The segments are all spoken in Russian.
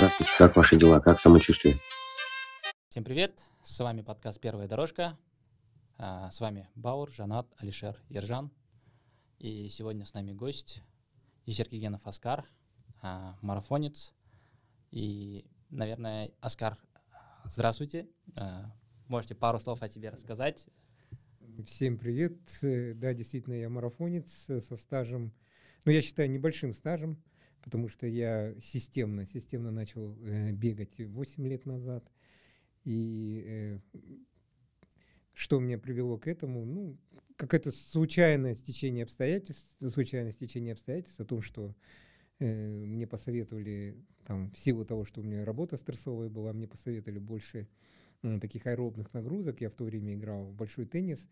Здравствуйте, как ваши дела, как самочувствие? Всем привет, с вами подкаст «Первая дорожка». А, с вами Баур, Жанат, Алишер, Ержан. И сегодня с нами гость Есеркигенов Аскар, а, марафонец. И, наверное, Аскар, здравствуйте. А, можете пару слов о тебе рассказать? Всем привет. Да, действительно, я марафонец со стажем, ну, я считаю, небольшим стажем, потому что я системно, системно начал э, бегать 8 лет назад. И э, что меня привело к этому? Ну, какое-то случайное стечение обстоятельств, случайное стечение обстоятельств о том, что э, мне посоветовали, там, в силу того, что у меня работа стрессовая была, мне посоветовали больше э, таких аэробных нагрузок. Я в то время играл в большой теннис.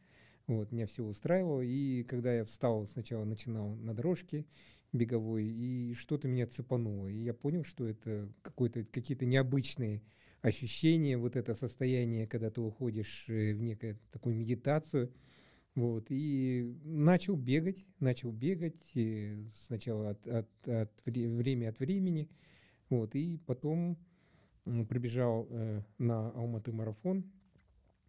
Вот, меня все устраивало. И когда я встал, сначала начинал на дорожке беговой, и что-то меня цепануло. И я понял, что это какие-то необычные ощущения, вот это состояние, когда ты уходишь э, в некую такую медитацию. Вот, и начал бегать, начал бегать и сначала от, от, от время от времени, вот, и потом прибежал э, на Алматы марафон,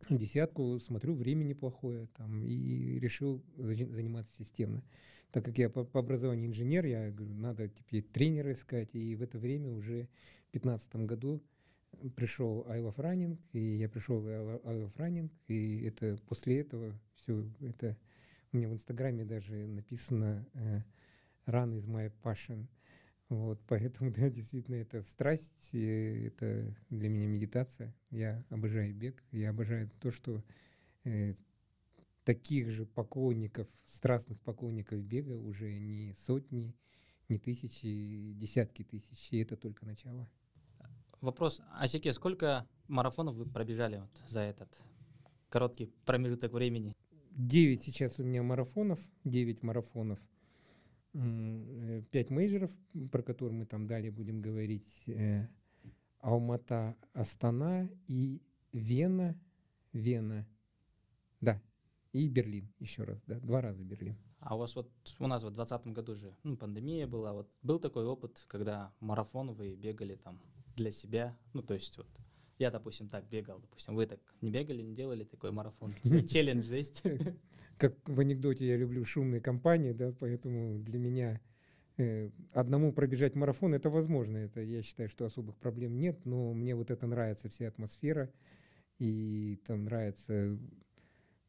десятку, смотрю, время неплохое, там, и решил заниматься системно так как я по, по образованию инженер, я говорю, надо теперь тренера искать. И в это время уже в 2015 году пришел I Love Running, и я пришел в I Love Running, и это после этого все это у меня в Инстаграме даже написано э, Run is my passion. Вот, поэтому, да, действительно, это страсть, это для меня медитация. Я обожаю бег, я обожаю то, что э, таких же поклонников, страстных поклонников бега уже не сотни, не тысячи, десятки тысяч, и это только начало. Вопрос, Асике, сколько марафонов вы пробежали вот за этот короткий промежуток времени? Девять сейчас у меня марафонов, девять марафонов, пять мейджеров, про которые мы там далее будем говорить, э, Алмата, Астана и Вена, Вена, да, и Берлин еще раз, да, два раза Берлин. А у вас вот, у нас вот в 2020 году же ну, пандемия была, вот был такой опыт, когда марафон вы бегали там для себя, ну то есть вот я, допустим, так бегал, допустим, вы так не бегали, не делали такой марафон, челлендж есть? Как в анекдоте я люблю шумные компании, да, поэтому для меня э, одному пробежать марафон это возможно, это я считаю, что особых проблем нет, но мне вот это нравится вся атмосфера, и там нравится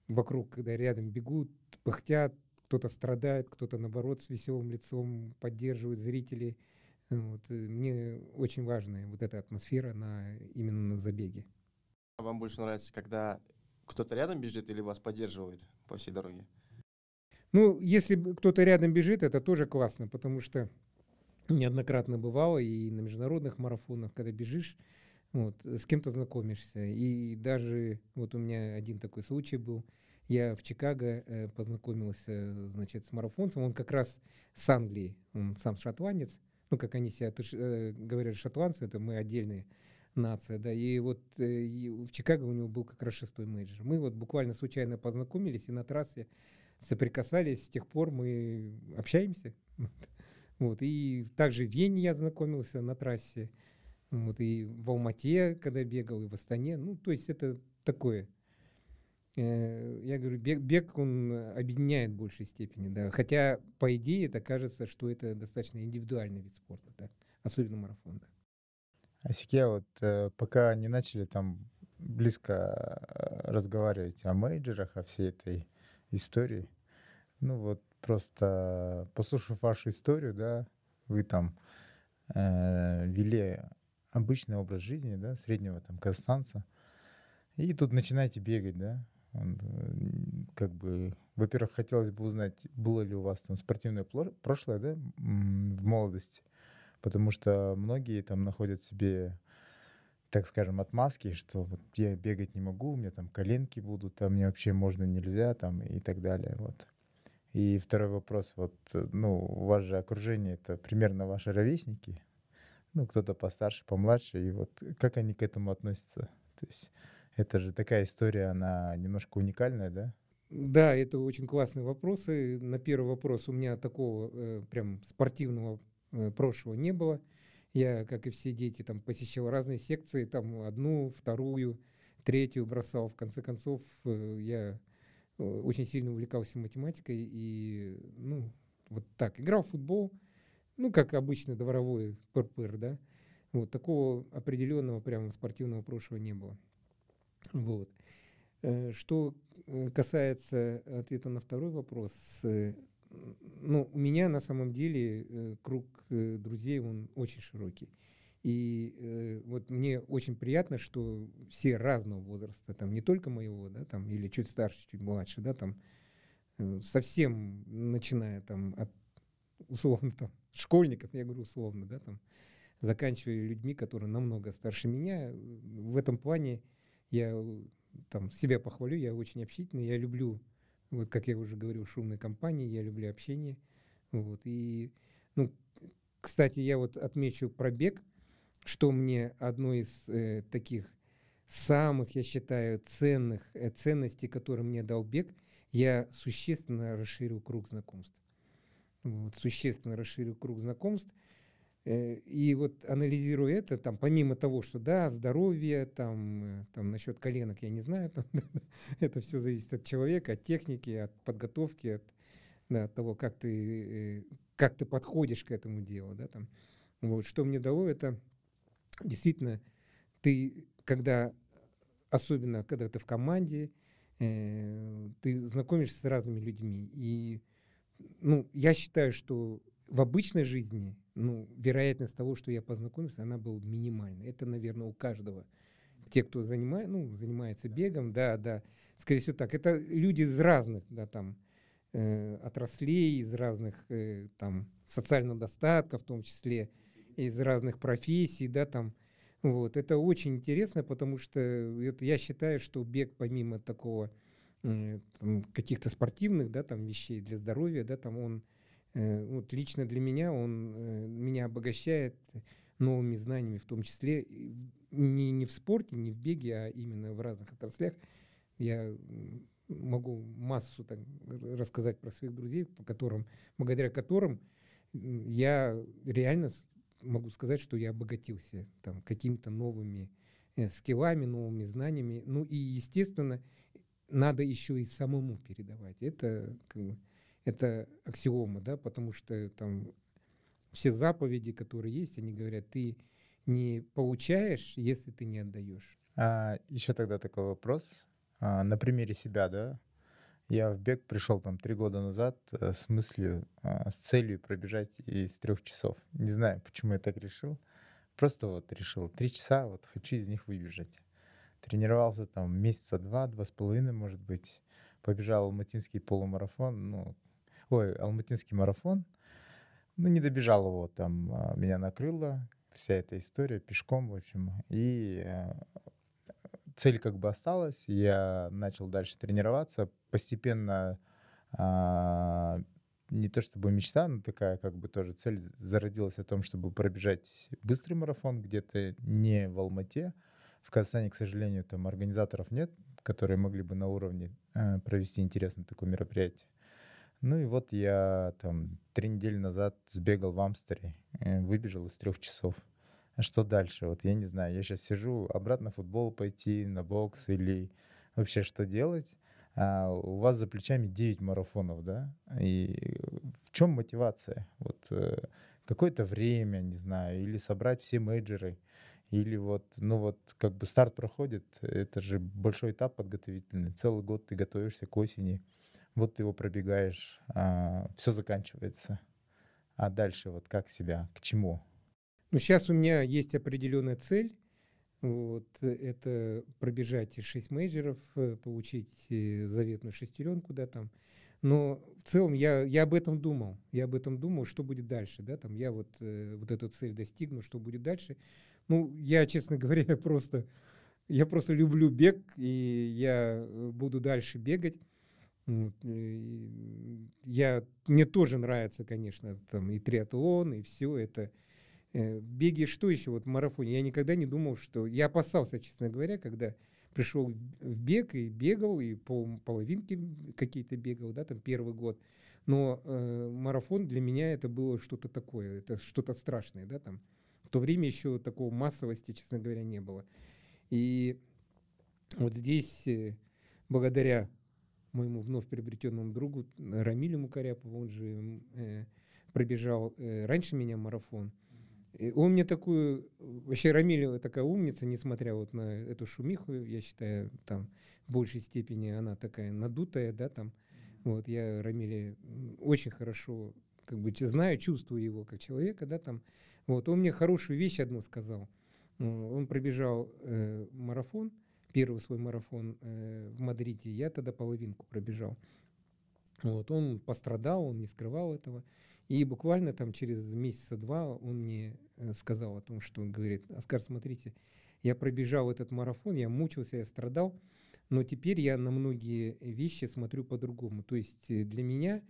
вокруг, когда рядом бегут, пыхтят, кто-то страдает, кто-то, наоборот, с веселым лицом поддерживает зрителей. Вот. Мне очень важна вот эта атмосфера на, именно на забеге. А вам больше нравится, когда кто-то рядом бежит или вас поддерживает по всей дороге? Ну, если кто-то рядом бежит, это тоже классно, потому что неоднократно бывало и на международных марафонах, когда бежишь, вот, с кем-то знакомишься. И даже вот у меня один такой случай был – я в Чикаго э, познакомился, значит, с марафонцем. Он как раз с Англии, он сам шотландец. Ну, как они себя э, говорят, шотландцы, это мы отдельные нация, да, и вот э, и в Чикаго у него был как раз шестой менеджер. Мы вот буквально случайно познакомились и на трассе соприкасались, с тех пор мы общаемся. Вот, и также в Вене я знакомился на трассе, вот, и в Алмате, когда бегал, и в Астане, ну, то есть это такое – Э, я говорю, бег, бег он объединяет в большей степени, да. Хотя, по идее, это кажется, что это достаточно индивидуальный вид спорта, да. Особенно марафон, да. Асике, вот э, пока не начали там близко э, разговаривать о мейджерах, о всей этой истории, ну вот просто послушав вашу историю, да, вы там э, вели обычный образ жизни, да, среднего там казахстанца, и тут начинаете бегать, да, как бы, во-первых, хотелось бы узнать, было ли у вас там спортивное прошлое, да, в молодости, потому что многие там находят себе, так скажем, отмазки, что вот я бегать не могу, у меня там коленки будут, там мне вообще можно, нельзя, там и так далее, вот. И второй вопрос, вот, ну, у вас же окружение, это примерно ваши ровесники, ну, кто-то постарше, помладше, и вот как они к этому относятся? То есть это же такая история, она немножко уникальная, да? Да, это очень классные вопросы. На первый вопрос у меня такого э, прям спортивного э, прошлого не было. Я, как и все дети, там посещал разные секции, там одну, вторую, третью бросал. В конце концов, э, я э, очень сильно увлекался математикой и, ну, вот так, играл в футбол, ну, как обычно, дворовой ПРПР, да. Вот, такого определенного прямо спортивного прошлого не было. Вот. Э, что касается ответа на второй вопрос, ну, у меня на самом деле круг друзей, он очень широкий. И э, вот мне очень приятно, что все разного возраста, там не только моего, да, там или чуть старше, чуть младше, да, там э, совсем начиная там от условно там школьников, я говорю условно, да, там заканчивая людьми, которые намного старше меня. В этом плане я там себя похвалю, я очень общительный, я люблю, вот как я уже говорил, шумные компании, я люблю общение, вот и ну, кстати, я вот отмечу пробег, что мне одно из э, таких самых, я считаю, ценных э, ценностей, которые мне дал бег, я существенно расширил круг знакомств. Вот, существенно расширил круг знакомств. Э, и вот анализируя это, там, помимо того, что да, здоровье, там, э, там насчет коленок я не знаю, там, это все зависит от человека, от техники, от подготовки, от, да, от того, как ты, э, как ты подходишь к этому делу. Да, там. Вот, что мне дало, это действительно, ты, когда, особенно когда ты в команде, э, ты знакомишься с разными людьми. И ну, я считаю, что в обычной жизни ну, вероятность того, что я познакомился, она была минимальна. Это, наверное, у каждого. Те, кто занимает, ну, занимается бегом, да, да, скорее всего так. Это люди из разных, да, там, э, отраслей, из разных, э, там, социального достатка в том числе из разных профессий, да, там, вот. Это очень интересно, потому что это, я считаю, что бег помимо такого каких-то спортивных, да, там вещей для здоровья, да, там он э, вот лично для меня он э, меня обогащает новыми знаниями, в том числе не, не в спорте, не в беге, а именно в разных отраслях. Я могу массу так, рассказать про своих друзей, по которым, благодаря которым я реально могу сказать, что я обогатился там какими-то новыми э, скиллами, новыми знаниями. Ну и, естественно, надо еще и самому передавать. Это, как бы, это аксиома, да, потому что там все заповеди, которые есть, они говорят, ты не получаешь, если ты не отдаешь. А, еще тогда такой вопрос. А, на примере себя, да, я в бег пришел там три года назад э, с мыслью, а, с целью пробежать из трех часов. Не знаю, почему я так решил. Просто вот решил, три часа, вот хочу из них выбежать. Тренировался там месяца два, два с половиной, может быть. Побежал алматинский полумарафон, ну, ой, алматинский марафон. Ну, не добежал его, там а, меня накрыло, вся эта история пешком, в общем. И э, цель как бы осталась, я начал дальше тренироваться, постепенно а, не то чтобы мечта, но такая как бы тоже цель зародилась о том, чтобы пробежать быстрый марафон где-то не в Алмате. В Казахстане, к сожалению, там организаторов нет, которые могли бы на уровне э, провести интересное такое мероприятие. Ну и вот я там три недели назад сбегал в Амстере, э, выбежал из трех часов. А что дальше? Вот я не знаю, я сейчас сижу, обратно в футбол пойти, на бокс или вообще что делать. А у вас за плечами 9 марафонов, да? И в чем мотивация? Вот э, какое-то время, не знаю, или собрать все мейджеры, или вот, ну вот, как бы старт проходит, это же большой этап подготовительный, целый год ты готовишься к осени, вот ты его пробегаешь, а, все заканчивается. А дальше вот как себя, к чему? Ну, сейчас у меня есть определенная цель. Вот, это пробежать 6 мейджеров, э, получить э, заветную шестеренку, да, там. Но в целом я, я об этом думал. Я об этом думал, что будет дальше, да, там. Я вот, э, вот эту цель достигну, что будет дальше. Ну, я, честно говоря, просто, я просто люблю бег, и я буду дальше бегать. Я, мне тоже нравится, конечно, там и триатлон, и все это Э, в беге что еще вот в марафоне? Я никогда не думал, что... Я опасался, честно говоря, когда пришел в бег и бегал, и пол, половинки какие-то бегал, да, там первый год. Но э, марафон для меня это было что-то такое, это что-то страшное, да, там В то время еще такого массовости, честно говоря, не было. И вот здесь, э, благодаря моему вновь приобретенному другу Рамилю Мукаряпову, он же э, пробежал э, раньше меня марафон. И он мне такую, вообще Рамиль такая умница, несмотря вот на эту шумиху, я считаю, там в большей степени она такая надутая, да, там. Вот я Рамиле очень хорошо как бы знаю, чувствую его как человека, да, там. Вот он мне хорошую вещь одну сказал. Он пробежал э, марафон, первый свой марафон э, в Мадриде, я тогда половинку пробежал. Вот, он пострадал, он не скрывал этого. И буквально там через месяца два он мне э, сказал о том, что он говорит, Оскар, смотрите, я пробежал этот марафон, я мучился, я страдал, но теперь я на многие вещи смотрю по-другому. То есть э, для меня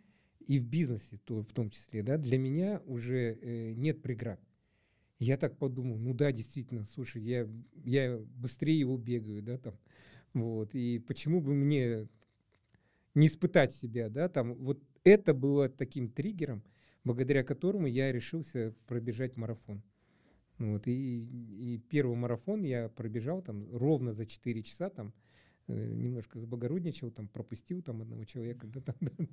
и в бизнесе то, в том числе, да, для меня уже э, нет преград. Я так подумал, ну да, действительно, слушай, я, я быстрее его бегаю, да, там, вот, и почему бы мне не испытать себя, да, там, вот это было таким триггером, благодаря которому я решился пробежать марафон. Вот, и, и первый марафон я пробежал там ровно за 4 часа, там, э, немножко заблагородничал, там, пропустил там одного человека, да, там, да,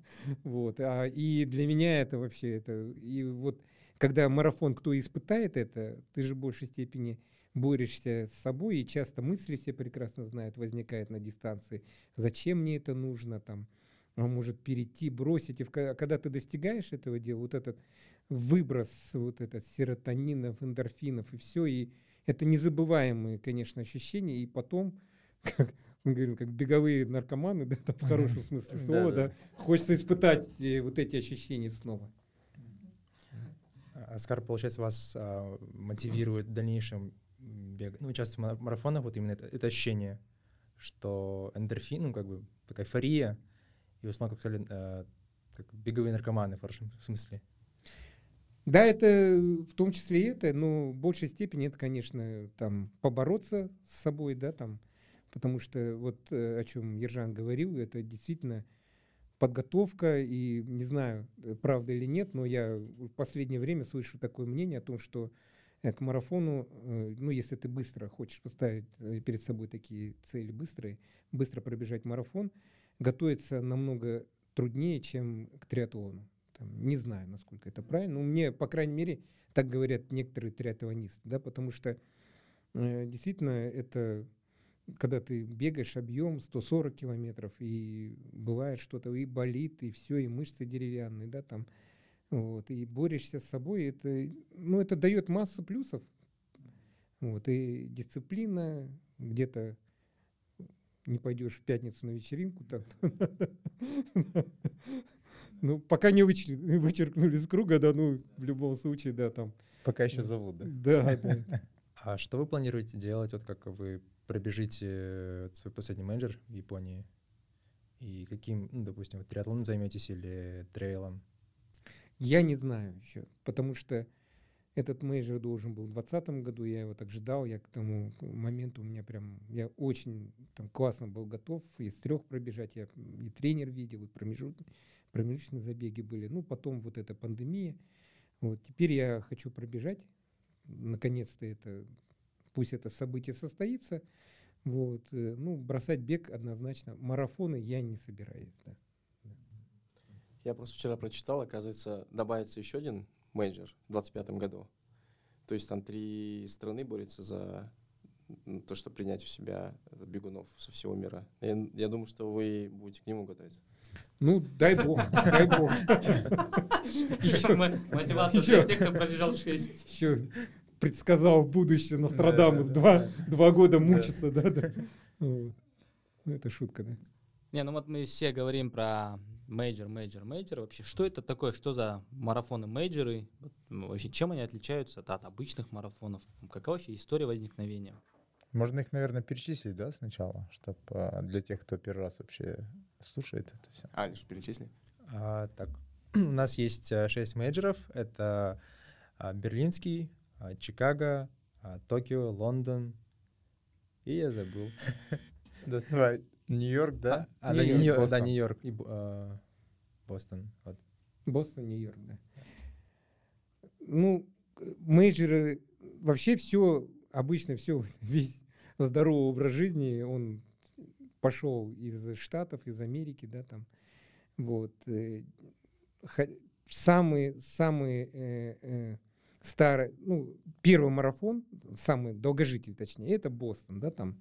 вот, а, и для меня это вообще, это, и вот, когда марафон, кто испытает это, ты же в большей степени борешься с собой, и часто мысли все прекрасно знают, возникают на дистанции. Зачем мне это нужно там? Он может перейти, бросить. И когда ты достигаешь этого дела, вот этот выброс вот этот серотонинов, эндорфинов и все, и это незабываемые, конечно, ощущения. И потом, как мы говорим, как беговые наркоманы, да, там, в хорошем смысле слова, да, хочется испытать э, вот эти ощущения снова. Оскар, получается, вас а, мотивирует в дальнейшем бег, ну, участвовать в марафонах, вот именно это, это ощущение, что эндорфин, ну, как бы такая эйфория, и в основном, как сказали, а, как беговые наркоманы в хорошем смысле. Да, это в том числе и это, но в большей степени это, конечно, там побороться с собой, да, там, потому что вот э, о чем Ержан говорил, это действительно подготовка, и не знаю, э, правда или нет, но я в последнее время слышу такое мнение о том, что э, к марафону, э, ну, если ты быстро хочешь поставить перед собой такие цели быстрые, быстро пробежать марафон, готовиться намного труднее, чем к триатлону. Там, не знаю, насколько это правильно, но мне, по крайней мере, так говорят некоторые триатлонисты, да, потому что э, действительно это когда ты бегаешь объем 140 километров, и бывает что-то и болит, и все, и мышцы деревянные, да, там, вот, и борешься с собой, это, ну, это дает массу плюсов, вот, и дисциплина, где-то не пойдешь в пятницу на вечеринку, там, ну, пока не вычеркнули из круга, да, ну, в любом случае, да, там. Пока еще зовут, да? Да, да. А что вы планируете делать, вот как вы пробежите свой последний мейджор в Японии? И каким, ну, допустим, триатлоном займетесь или трейлом? Я не знаю еще, потому что этот мейджор должен был в 2020 году, я его так ждал, я к тому моменту у меня прям, я очень там классно был готов из трех пробежать, я и тренер видел, и промежуточные, промежуточные забеги были. Ну, потом вот эта пандемия, вот, теперь я хочу пробежать, наконец-то это пусть это событие состоится. Вот. Э, ну, бросать бег однозначно. Марафоны я не собираюсь. Да. Я просто вчера прочитал, оказывается, добавится еще один менеджер в 2025 году. То есть там три страны борются за то, что принять у себя бегунов со всего мира. Я, я думаю, что вы будете к нему готовиться. Ну, дай бог, дай бог. Мотивация для тех, кто пробежал 6. Еще предсказал будущее Нострадамус. Два, два года мучиться, да, да. Ну, это шутка, да. Не, ну вот мы все говорим про мейджор, мейджор, мейджор. Вообще, что это такое? Что за марафоны мейджоры? Вообще, чем они отличаются от, от обычных марафонов? Какая вообще история возникновения? Можно их, наверное, перечислить, да, сначала, чтобы а, для тех, кто первый раз вообще слушает это все. А, лишь перечисли. А, так, у нас есть э, шесть мейджоров. Это а, берлинский, Чикаго, а, Токио, Лондон. И я забыл. Давай, Нью-Йорк, да? А, да, Нью-Йорк, да, Нью-Йорк и Бостон. Бостон, Нью-Йорк, да. Ну, мейджеры, вообще все, обычно все, весь здоровый образ жизни, он пошел из Штатов, из Америки, да, там, вот. Э, самый, самый э, э, старый, ну, первый марафон, самый долгожитель, точнее, это Бостон, да, там,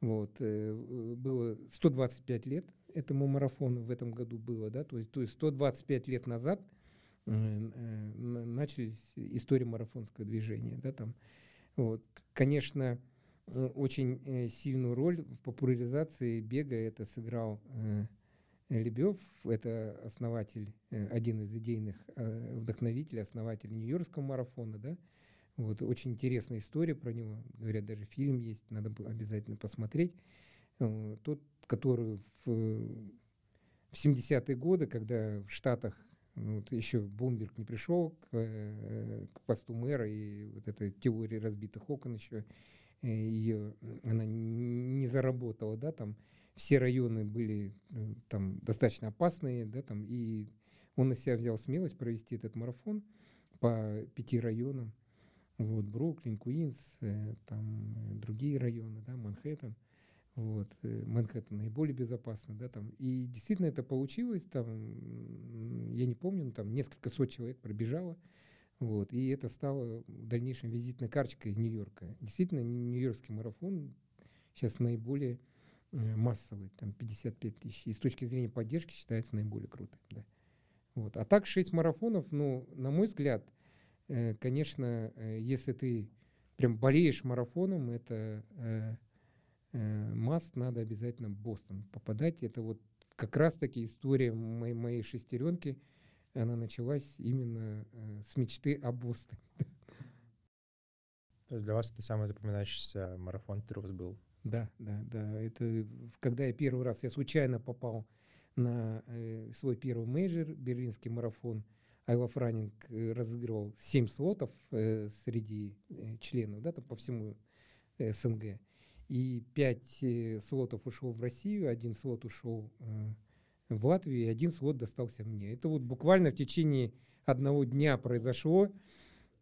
вот, э, было 125 лет этому марафону в этом году было, да, то есть, то есть 125 лет назад э, э, начались истории марафонского движения, да, там, вот, конечно, очень сильную роль в популяризации бега это сыграл Лебев, это основатель, э, один из идейных э, вдохновителей, основатель Нью-Йоркского марафона, да, вот, очень интересная история про него, говорят, даже фильм есть, надо обязательно посмотреть. Э, тот, который в, в 70-е годы, когда в Штатах вот, еще Бумберг не пришел к, к посту мэра, и вот эта теория разбитых окон еще, ее, она не заработала, да, там, все районы были э, там достаточно опасные, да, там, и он на себя взял смелость провести этот марафон по пяти районам. Вот, Бруклин, Куинс, э, там э, другие районы, да, Манхэттен. Вот, Манхэттен наиболее безопасный, да, там. И действительно это получилось, там, я не помню, но там несколько сот человек пробежало. Вот, и это стало в дальнейшем визитной карточкой Нью-Йорка. Действительно, Нью-Йоркский марафон сейчас наиболее массовый, там 55 тысяч, и с точки зрения поддержки считается наиболее круто. Да. Вот. А так 6 марафонов, ну, на мой взгляд, э, конечно, э, если ты прям болеешь марафоном, это э, э, маст, надо обязательно в Бостон попадать. Это вот как раз-таки история моей, моей шестеренки, она началась именно э, с мечты о Бостоне. Для вас это самый запоминающийся марафон, вас был? Да, да, да. Это когда я первый раз, я случайно попал на э, свой первый мейджор, берлинский марафон. I Love Running э, разыгрывал 7 слотов э, среди э, членов, да, там по всему э, СНГ. И 5 э, слотов ушел в Россию, один слот ушел э, в Латвию, и один слот достался мне. Это вот буквально в течение одного дня произошло.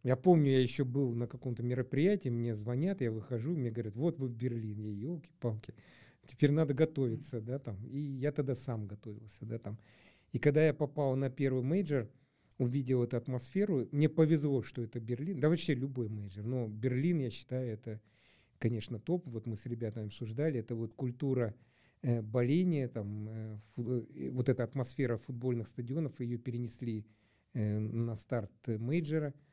Я помню, я еще был на каком-то мероприятии, мне звонят, я выхожу, мне говорят, вот вы в Берлине, елки-палки, теперь надо готовиться, да, там. И я тогда сам готовился, да, там. И когда я попал на первый мейджор, увидел эту атмосферу, мне повезло, что это Берлин, да вообще любой мейджор, но Берлин, я считаю, это, конечно, топ. Вот мы с ребятами обсуждали, это вот культура э, боления, там, э, фу, э, вот эта атмосфера футбольных стадионов, ее перенесли э, на старт мейджора –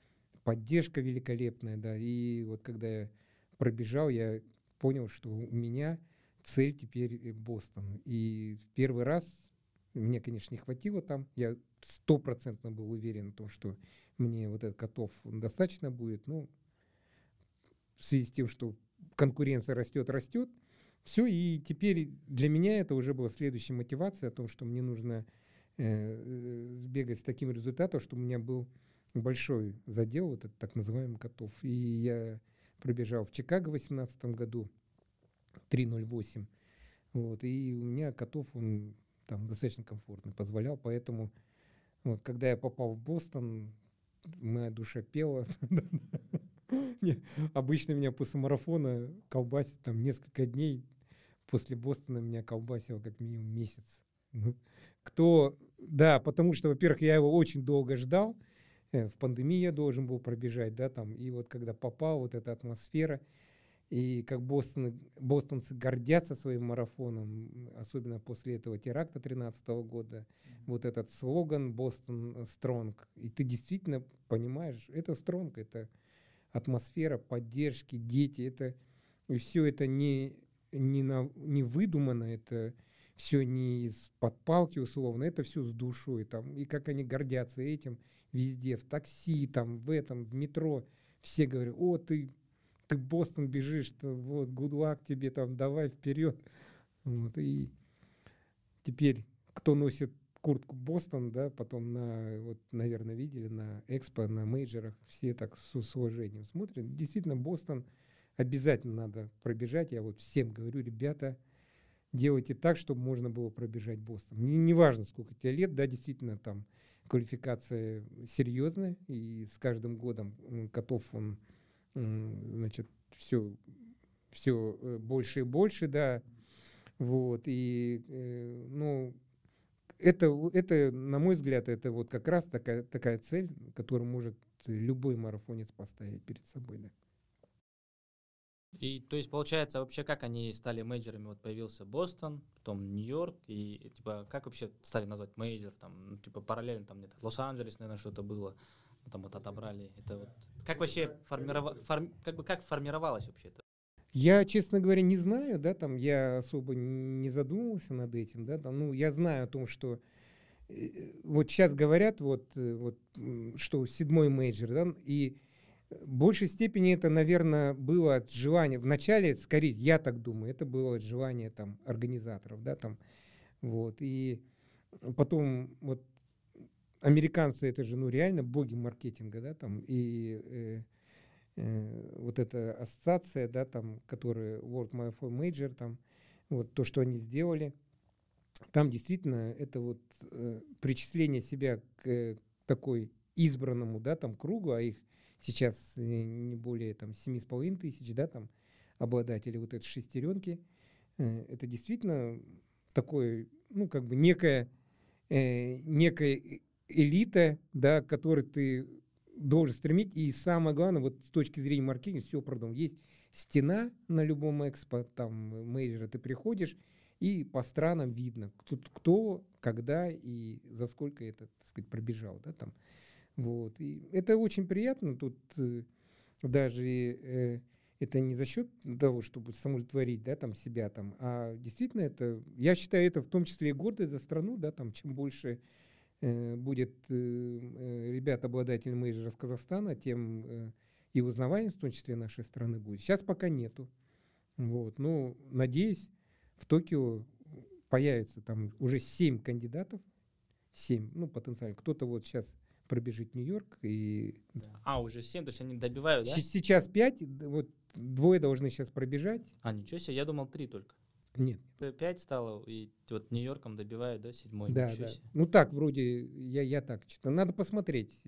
поддержка великолепная, да, и вот когда я пробежал, я понял, что у меня цель теперь э, Бостон. И в первый раз мне, конечно, не хватило там, я стопроцентно был уверен в том, что мне вот этот котов достаточно будет, ну, в связи с тем, что конкуренция растет, растет, все, и теперь для меня это уже была следующая мотивация о том, что мне нужно э, э сбегать с таким результатом, чтобы у меня был большой задел, вот этот так называемый котов. И я пробежал в Чикаго в 2018 году 3.08. Вот, и у меня котов он там достаточно комфортно позволял, поэтому вот, когда я попал в Бостон, моя душа пела. Обычно меня после марафона колбасит там несколько дней. После Бостона меня колбасило как минимум месяц. Ну, кто, да, потому что, во-первых, я его очень долго ждал, в пандемии я должен был пробежать, да, там, и вот когда попал, вот эта атмосфера, и как Бостон, бостонцы гордятся своим марафоном, особенно после этого теракта 2013 года, mm-hmm. вот этот слоган «Бостон Стронг», и ты действительно понимаешь, это стронг, это атмосфера поддержки, дети, это, и все это не, не, на, не выдумано, это все не из-под палки условно, это все с душой, там, и как они гордятся этим, везде, в такси, там, в этом, в метро, все говорят, о, ты, ты Бостон бежишь, то вот, good luck тебе, там, давай вперед. Вот, и теперь, кто носит куртку Бостон, да, потом на, вот, наверное, видели на экспо, на мейджерах, все так с, с уважением смотрят. Действительно, Бостон обязательно надо пробежать. Я вот всем говорю, ребята, делайте так, чтобы можно было пробежать Бостон. Не, не сколько тебе лет, да, действительно, там, квалификация серьезная, и с каждым годом Котов, он значит, все, все э, больше и больше, да, вот, и, э, ну, это, это, на мой взгляд, это вот как раз такая, такая цель, которую может любой марафонец поставить перед собой, да. И то есть получается вообще как они стали мейджерами? Вот появился Бостон, потом Нью-Йорк, и типа как вообще стали назвать мейджор? Там, ну, типа параллельно там где-то Лос-Анджелес, наверное, что-то было. Ну, там вот отобрали. Это вот как вообще формирова... форм... как бы как формировалось вообще это? Я, честно говоря, не знаю, да, там я особо не задумывался над этим, да, там, ну, я знаю о том, что э, вот сейчас говорят, вот, э, вот, что седьмой мейджор, да, и в большей степени это, наверное, было от желания, вначале, скорее, я так думаю, это было от желания там организаторов, да, там, вот, и потом вот американцы, это же, ну, реально боги маркетинга, да, там, и э, э, вот эта ассоциация, да, там, которая World Marathon Major, там, вот то, что они сделали, там действительно это вот э, причисление себя к э, такой избранному, да, там, кругу, а их сейчас не более там семи с половиной тысяч, да, там, обладателей вот этой шестеренки, э, это действительно такое, ну, как бы некая, э, некая элита, да, к которой ты должен стремить. И самое главное, вот с точки зрения маркетинга, все продумано. Есть стена на любом экспо, там, мейджора, ты приходишь, и по странам видно, кто, кто когда и за сколько это, так сказать, пробежал, да, там. Вот. И это очень приятно. Тут э, даже э, это не за счет того, чтобы самоудовлетворить, да, там себя там, а действительно это, я считаю, это в том числе и гордость за страну, да, там, чем больше э, будет э, э ребят обладателей мейджора из Казахстана, тем э, и узнаваемость, в том числе нашей страны, будет. Сейчас пока нету. Вот. Но надеюсь, в Токио появится там уже семь кандидатов, семь, ну, потенциально. Кто-то вот сейчас пробежит Нью-Йорк и... А, уже 7, то есть они добивают, да? Сейчас 5, вот двое должны сейчас пробежать. А, ничего себе, я думал 3 только. Нет. 5 стало, и вот Нью-Йорком добивают, да, седьмой. Да, да. Себе. Ну так, вроде, я, я так что Надо посмотреть.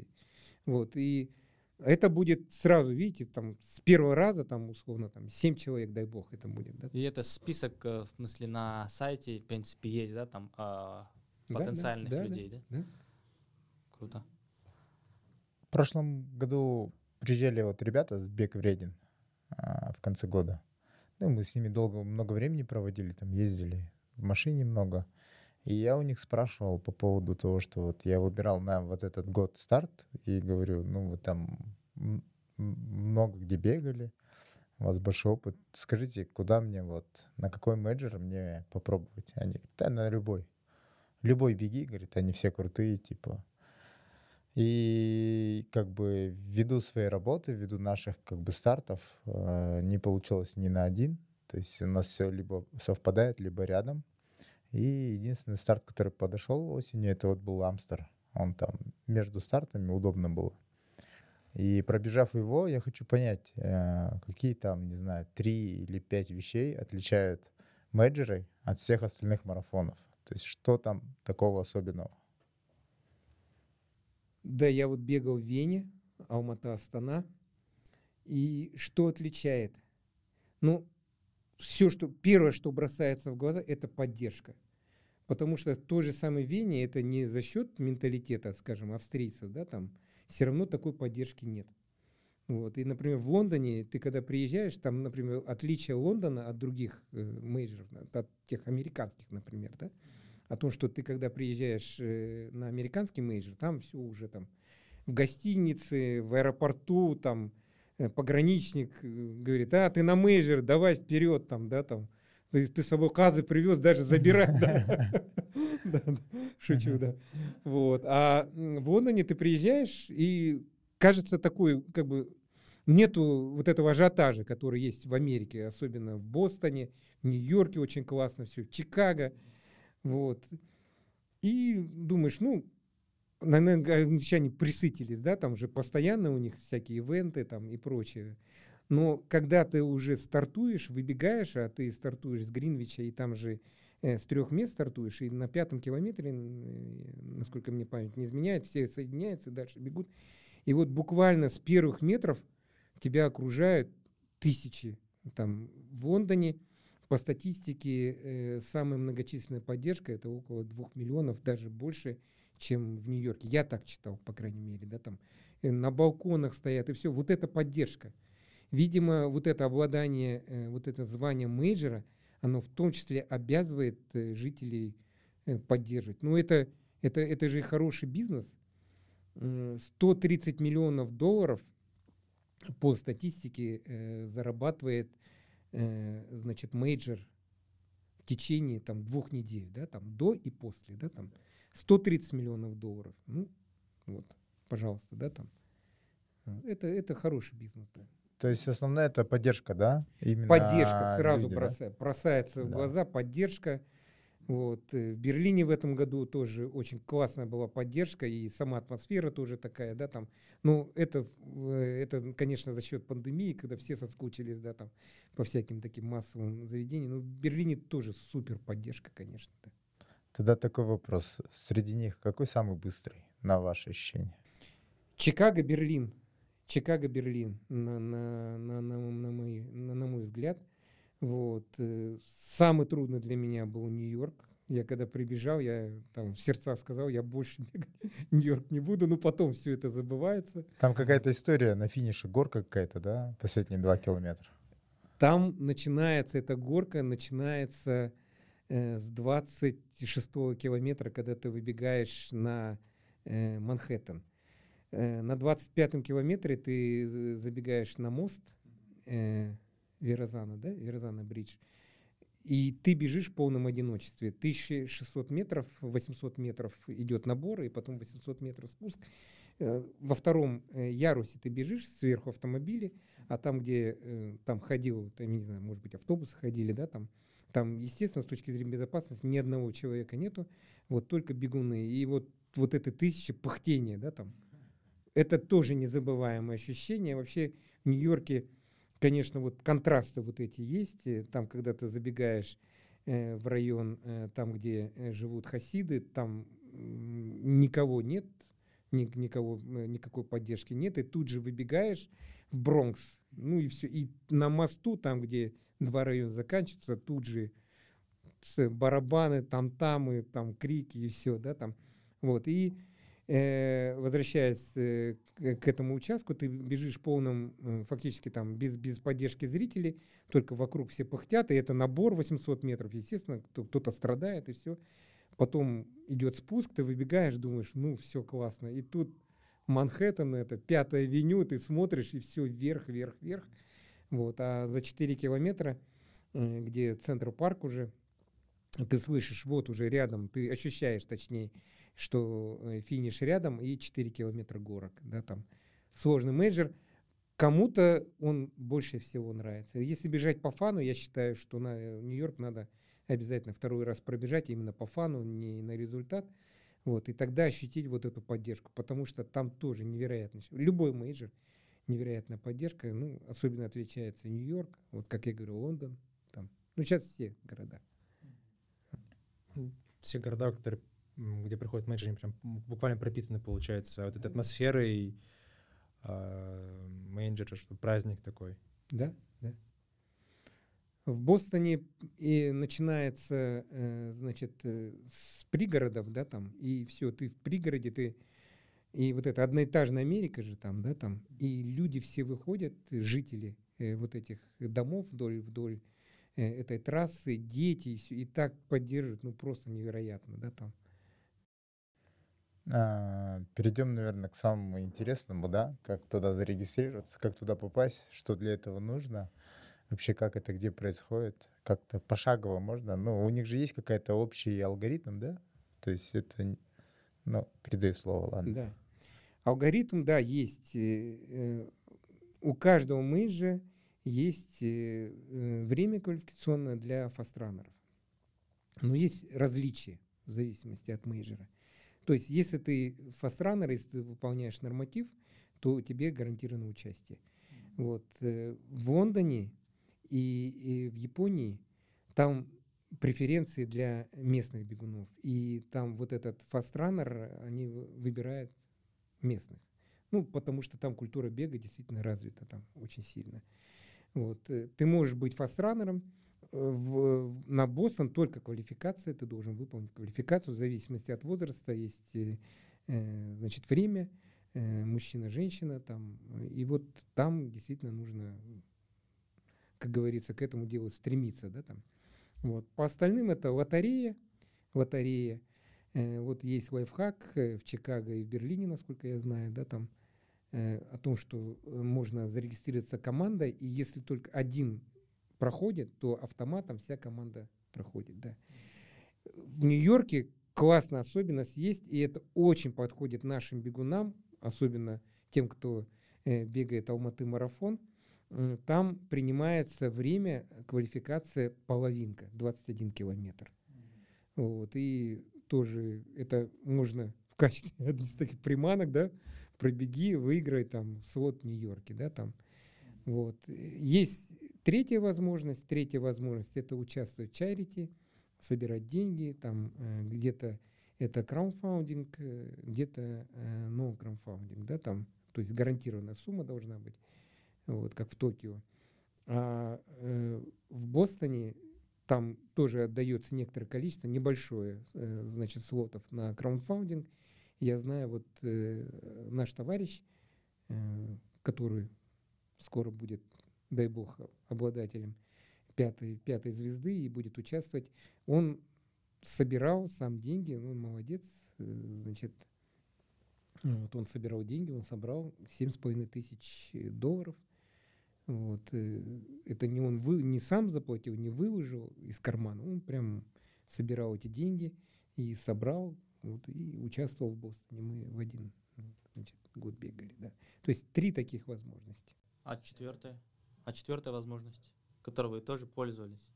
Вот, и это будет сразу, видите, там с первого раза, там условно, там 7 человек, дай бог, это будет. Да? И это список, э, в смысле, на сайте, в принципе, есть, да, там а, потенциальных да, да, людей, да? да? да? Круто. В прошлом году приезжали вот ребята с Бег Вреден а, в конце года. Ну, мы с ними долго, много времени проводили, там ездили в машине много. И я у них спрашивал по поводу того, что вот я выбирал на вот этот год старт, и говорю, ну, вы там много где бегали, у вас большой опыт. Скажите, куда мне вот, на какой менеджер мне попробовать? Они говорят, да, на любой. Любой беги, говорит, они все крутые, типа. И как бы ввиду своей работы, ввиду наших как бы стартов, э, не получилось ни на один. То есть у нас все либо совпадает, либо рядом. И единственный старт, который подошел осенью, это вот был Амстер. Он там между стартами удобно было. И пробежав его, я хочу понять, э, какие там, не знаю, три или пять вещей отличают менеджеры от всех остальных марафонов. То есть что там такого особенного? Да, я вот бегал в Вене, Алмата, Астана. И что отличает? Ну, все, что первое, что бросается в глаза, это поддержка. Потому что в той же самой Вене это не за счет менталитета, скажем, австрийцев, да, там все равно такой поддержки нет. Вот. И, например, в Лондоне, ты когда приезжаешь, там, например, отличие Лондона от других э, мейджеров, от тех американских, например, да, о том, что ты, когда приезжаешь э, на американский мейджор, там все уже там в гостинице, в аэропорту, там э, пограничник э, говорит, а, ты на мейджор, давай вперед, там, да, там, ты, ты с собой казы привез, даже забирай. Шучу, да. Вот. А в Лондоне ты приезжаешь, и кажется такой, как бы, нету вот этого ажиотажа, который есть в Америке, особенно в Бостоне, в Нью-Йорке очень классно все, в Чикаго. Вот. И думаешь, ну, наверное, англичане присытились, да, там же постоянно у них всякие ивенты там и прочее. Но когда ты уже стартуешь, выбегаешь, а ты стартуешь с Гринвича, и там же э, с трех мест стартуешь, и на пятом километре, э, насколько мне память не изменяет, все соединяются, дальше бегут. И вот буквально с первых метров тебя окружают тысячи. Там в Лондоне по статистике э, самая многочисленная поддержка это около двух миллионов, даже больше, чем в Нью-Йорке. Я так читал, по крайней мере, да, там э, на балконах стоят и все. Вот это поддержка. Видимо, вот это обладание, э, вот это звание мейджора, оно в том числе обязывает жителей поддерживать. Ну, это, это, это же хороший бизнес. М, 130 миллионов долларов по статистике зарабатывает э, значит мейджор в течение там двух недель, да, там до и после, да, там 130 миллионов долларов. Ну, вот, пожалуйста, да, там. Это, это хороший бизнес, да. То есть основная это поддержка, да? Именно Поддержка сразу люди, да? броса- бросается в Да. глаза, поддержка. Вот. э, В Берлине в этом году тоже очень классная была поддержка, и сама атмосфера тоже такая, да, там. Ну, это, э, это, конечно, за счет пандемии, когда все соскучились, да, там, по всяким таким массовым заведениям. Но в Берлине тоже супер поддержка, конечно. да. Тогда такой вопрос. Среди них какой самый быстрый, на ваше ощущение? Чикаго, Берлин. Чикаго, Берлин, на, на, на, на, на мой, на, на мой взгляд. Вот. э, Самый трудный для меня был Нью-Йорк. Я когда прибежал, я там в сердцах сказал, я больше Нью-Йорк не буду, но потом все это забывается. Там какая-то история на финише, горка какая-то, да? Последние два километра. Там начинается эта горка, начинается э, с 26 километра, когда ты выбегаешь на э, Манхэттен. Э, на 25 километре ты э, забегаешь на мост э, Верозана, да, Верозана бридж, и ты бежишь в полном одиночестве. 1600 метров, 800 метров идет набор, и потом 800 метров спуск. Э, Во втором э, ярусе ты бежишь сверху автомобиля, а там, где э, там ходил, там, не знаю, может быть, автобусы ходили, да, там, там, естественно, с точки зрения безопасности ни одного человека нету, вот только бегуны. И вот, вот это тысяча пыхтения, да, там, это тоже незабываемое ощущение. Вообще в Нью-Йорке, конечно, вот контрасты вот эти есть. Э, Там, когда ты забегаешь э, в район, э, там, где э, живут хасиды, там никого нет, ни- никого, э, никакой поддержки нет, и тут же выбегаешь в Бронкс, ну и все, и на мосту, там, где два района заканчиваются, тут же барабаны, там-тамы, там крики и все, да, там, вот, и возвращаясь э, к, этому участку, ты бежишь полным, э, фактически там, без, без поддержки зрителей, только вокруг все пыхтят, и это набор 800 метров, естественно, кто- кто-то страдает и все. Потом идет спуск, ты выбегаешь, думаешь, ну, все классно. И тут Манхэттен, это пятая авеню, ты смотришь, и все вверх, вверх, вверх. Вот. А за 4 километра, э, где Central Park уже, ты слышишь, вот уже рядом, ты ощущаешь, точнее, что э, финиш рядом и 4 километра горок. Да, там. Сложный мейджор. Кому-то он больше всего нравится. Если бежать по фану, я считаю, что на э, Нью-Йорк надо обязательно второй раз пробежать именно по фану, не на результат. Вот, и тогда ощутить вот эту поддержку, потому что там тоже невероятно. Любой мейджор невероятная поддержка, ну, особенно отличается Нью-Йорк, вот как я говорю, Лондон, там, ну, сейчас все города. Все города, которые, где приходят менеджеры, прям буквально пропитаны, получается, вот этой атмосферой а, менеджера, что праздник такой. Да, да. В Бостоне и начинается, э, значит, э, с пригородов, да, там, и все, ты в пригороде, ты, и вот это одноэтажная Америка же там, да, там, и люди все выходят, э, жители э, вот этих домов вдоль, вдоль э, этой трассы, дети, и, всё, и так поддерживают, ну, просто невероятно, да, там. А, Перейдем, наверное, к самому интересному, да? Как туда зарегистрироваться, как туда попасть, что для этого нужно, вообще как это где происходит, как-то пошагово можно. Ну, у них же есть какая-то общий алгоритм, да? То есть это, ну, передаю слово, ладно. Да. Алгоритм, да, есть. э, э, У каждого менеджера есть э, время квалификационное для фастранеров. Но есть различия в зависимости от менеджера. То есть, если ты фастранер, если ты выполняешь норматив, то тебе гарантировано участие. Вот. э, В Лондоне и, и в Японии там преференции для местных бегунов. И там вот этот фастранер, они вы- выбирают местных. Ну, потому что там культура бега действительно развита там очень сильно. Вот. э, Ты можешь быть фастранером, в, на Бостон только квалификация, ты должен выполнить квалификацию в зависимости от возраста, есть э, э, значит, время, э, мужчина, женщина, там, э, и вот там действительно нужно, как говорится, к этому делу стремиться, да, там. Вот. По остальным это лотерея, лотерея, Э, вот есть лайфхак э, в Чикаго и в Берлине, насколько я знаю, да, там, э, о том, что э, можно зарегистрироваться командой, и если только один проходит, то автоматом вся команда проходит, да. В Нью-Йорке классная особенность есть, и это очень подходит нашим бегунам, особенно тем, кто э, бегает Алматы марафон. М, Там принимается время квалификация половинка, 21 километр. Вот, и тоже это можно в качестве одной таких приманок, да, пробеги, выиграй там слот Нью-Йорке, да, там. Вот. Есть третья возможность, третья возможность это участвовать в чарити, собирать деньги, там э, где-то это краудфандинг, э, где-то э, no краудфандинг, да, там, то есть гарантированная сумма должна быть, вот, как в Токио. А э, в Бостоне там тоже отдается некоторое количество, небольшое, э, значит, слотов на краудфандинг. Я знаю, вот э, наш товарищ, э, который скоро будет, дай бог, обладателем пятой, пятой звезды и будет участвовать, он собирал сам деньги, ну, он молодец, э, значит, вот он собирал деньги, он собрал семь с половиной тысяч долларов. Вот, э, это не он вы, не сам заплатил, не выложил из кармана, он прям собирал эти деньги и собрал, вот, и участвовал в Бостоне. Мы в один вот, значит, год бегали, да. То есть три таких возможности. А четвертая? А четвертая возможность, которой вы тоже пользовались?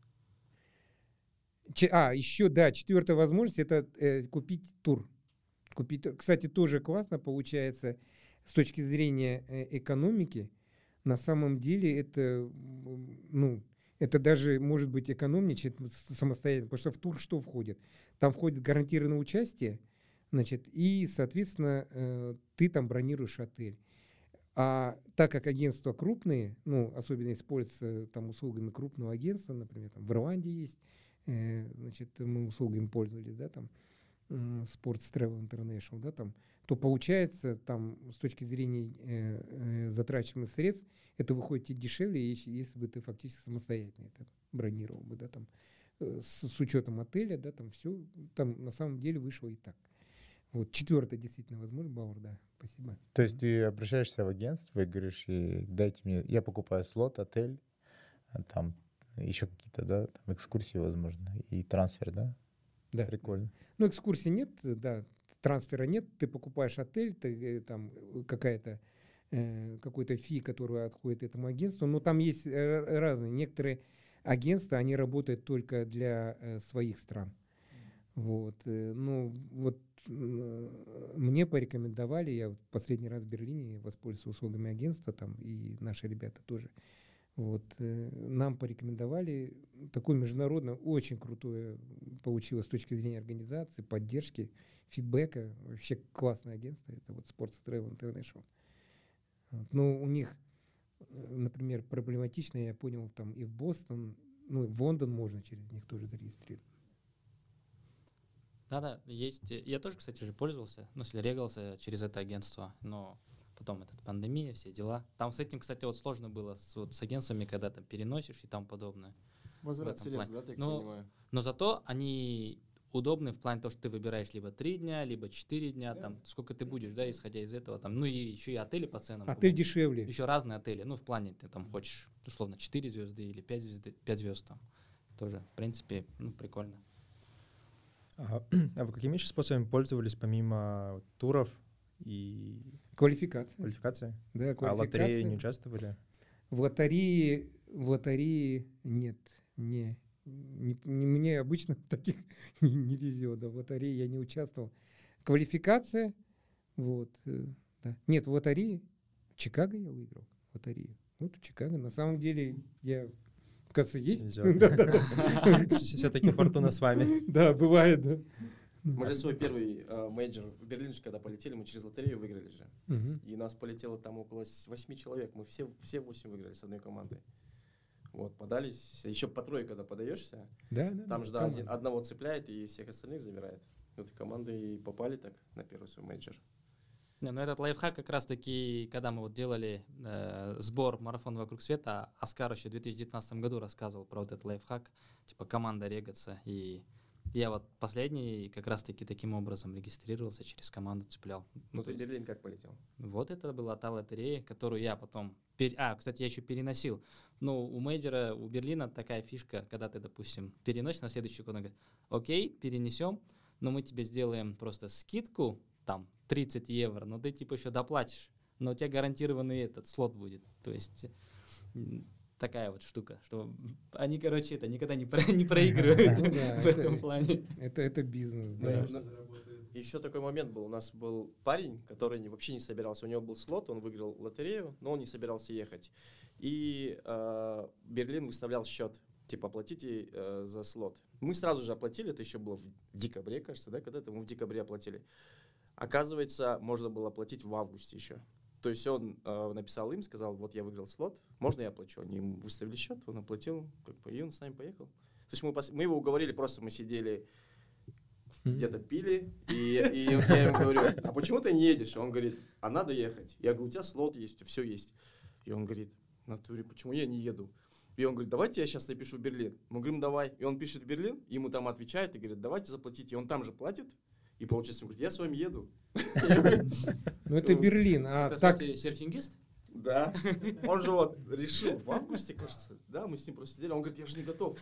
Че- а, еще, да, четвертая возможность это э, купить тур. Купить, кстати, тоже классно получается с точки зрения э, экономики. На самом деле это, ну, это даже может быть экономнее, чем самостоятельно, потому что в тур что входит? Там входит гарантированное участие, значит, и, соответственно, э, ты там бронируешь отель. А так как агентства крупные, ну, особенно используются там услугами крупного агентства, например, там в Ирландии есть, э, значит, мы услугами пользовались, да, там, м, Sports Travel International, да, там, то получается, там, с точки зрения э, э, затрачиваемых средств, это выходит тебе дешевле, если, если бы ты фактически самостоятельно это бронировал бы, да, там, э, с, с учетом отеля, да, там все, там на самом деле вышло и так. Вот, четвертое действительно возможно, Бауэр, да, спасибо. То есть ты обращаешься в агентство и говоришь, и дайте мне, я покупаю слот, отель, а там еще какие-то, да, там экскурсии, возможно, и трансфер, да? Да. Прикольно. Ну, экскурсии нет, да, трансфера нет, ты покупаешь отель, ты, э, там э, какая-то э, какой-то фи, который отходит этому агентству. Но там есть разные. Некоторые агентства, они работают только для э, своих стран. Вот. Ну, вот мне порекомендовали, я вот последний раз в Берлине воспользовался услугами агентства, там, и наши ребята тоже. Вот, э, нам порекомендовали такое международное, очень крутое получилось с точки зрения организации, поддержки, фидбэка. Вообще классное агентство, это вот Sports Travel International. Вот, Но у них, э, например, проблематично, я понял, там и в Бостон, ну, в Лондон можно через них тоже зарегистрироваться. Да-да, есть. э, Я тоже, кстати же, пользовался, ну, регался через это агентство, но потом эта пандемия, все дела. Там с этим, кстати, вот сложно было, с, вот, с агентствами, когда там переносишь и тому подобное. Возврат средств, да, так Ну, понимаю? Но зато они удобны в плане того, что ты выбираешь либо 3 дня, либо 4 дня, там, сколько ты будешь, да, исходя из этого, там, ну и еще и отели по ценам. Отель дешевле. Еще разные отели, ну, в плане ты там хочешь, условно, 4 звезды или 5 звезд, 5 звезд там. Тоже, в принципе, ну, прикольно. А, а вы какими еще способами пользовались помимо туров и Квалификация. квалификации? Да, А лотереи не участвовали? В лотерее, в лотерее нет, не, не- не- мне обычно таких не, не везет, да, в лотерее я не участвовал. Квалификация, вот, э, да. Нет, в лотерее, в Чикаго я выиграл, лотерею. Вот в Чикаго, на самом деле, я, кажется, есть. Все-таки фортуна с вами. Да, бывает, да. Мы же свой первый э, мейджор в Берлин, когда полетели, мы через лотерею выиграли же. И нас полетело там около 8 человек. Мы все, все 8 выиграли с одной командой. Вот, подались. Еще по трое, когда подаешься, Да, да. там же да, один- одного цепляет и всех остальных забирает. Вот команды и попали так на первый свой мейджор. Не, ну этот лайфхак как раз таки, когда мы вот делали э, сбор марафон вокруг света, Оскар еще в 2019 году рассказывал про вот этот лайфхак, типа команда регаться. И я вот последний как раз таки таким образом регистрировался, через команду цеплял. Ну, то ты есть Берлин как полетел? Вот это была та лотерея, которую я потом... пер- А, кстати, я еще переносил. Ну, у мейджора, у Берлина такая фишка, когда ты, допустим, переносишь на следующий год, он говорит, окей, перенесем, но мы тебе сделаем просто скидку, там, 30 евро, но ты, типа, еще доплатишь, но у тебя гарантированный этот слот будет. То есть такая вот штука, что они, короче, это никогда не, про- не проигрывают в это- этом плане. Это, это бизнес, да. Еще такой момент был. У нас был парень, который вообще не собирался. У него был слот, он выиграл лотерею, но он не собирался ехать. И э, Берлин выставлял счет. Типа, оплатите э, за слот. Мы сразу же оплатили, это еще было в декабре, кажется, да, когда-то мы в декабре оплатили. Оказывается, можно было оплатить в августе еще. То есть он э, написал им, сказал, вот я выиграл слот, можно я оплачу? Они ему выставили счет, он оплатил, как бы, и он с нами поехал. То есть мы, пос- мы его уговорили, просто мы сидели где-то пили, и, и я ему говорю, а почему ты не едешь? Он говорит, а надо ехать. Я говорю, у тебя слот есть, все есть. И он говорит, натуре, почему я не еду? И он говорит, давайте я сейчас напишу в Берлин. Мы говорим, давай. И он пишет в Берлин, ему там отвечает и говорит, давайте заплатите. И он там же платит. И получается, он говорит, я с вами еду. Ну, это Берлин, а так... серфингист? Да. Он же вот решил в августе, кажется. Да, мы с ним просто сидели. Он говорит, я же не готов.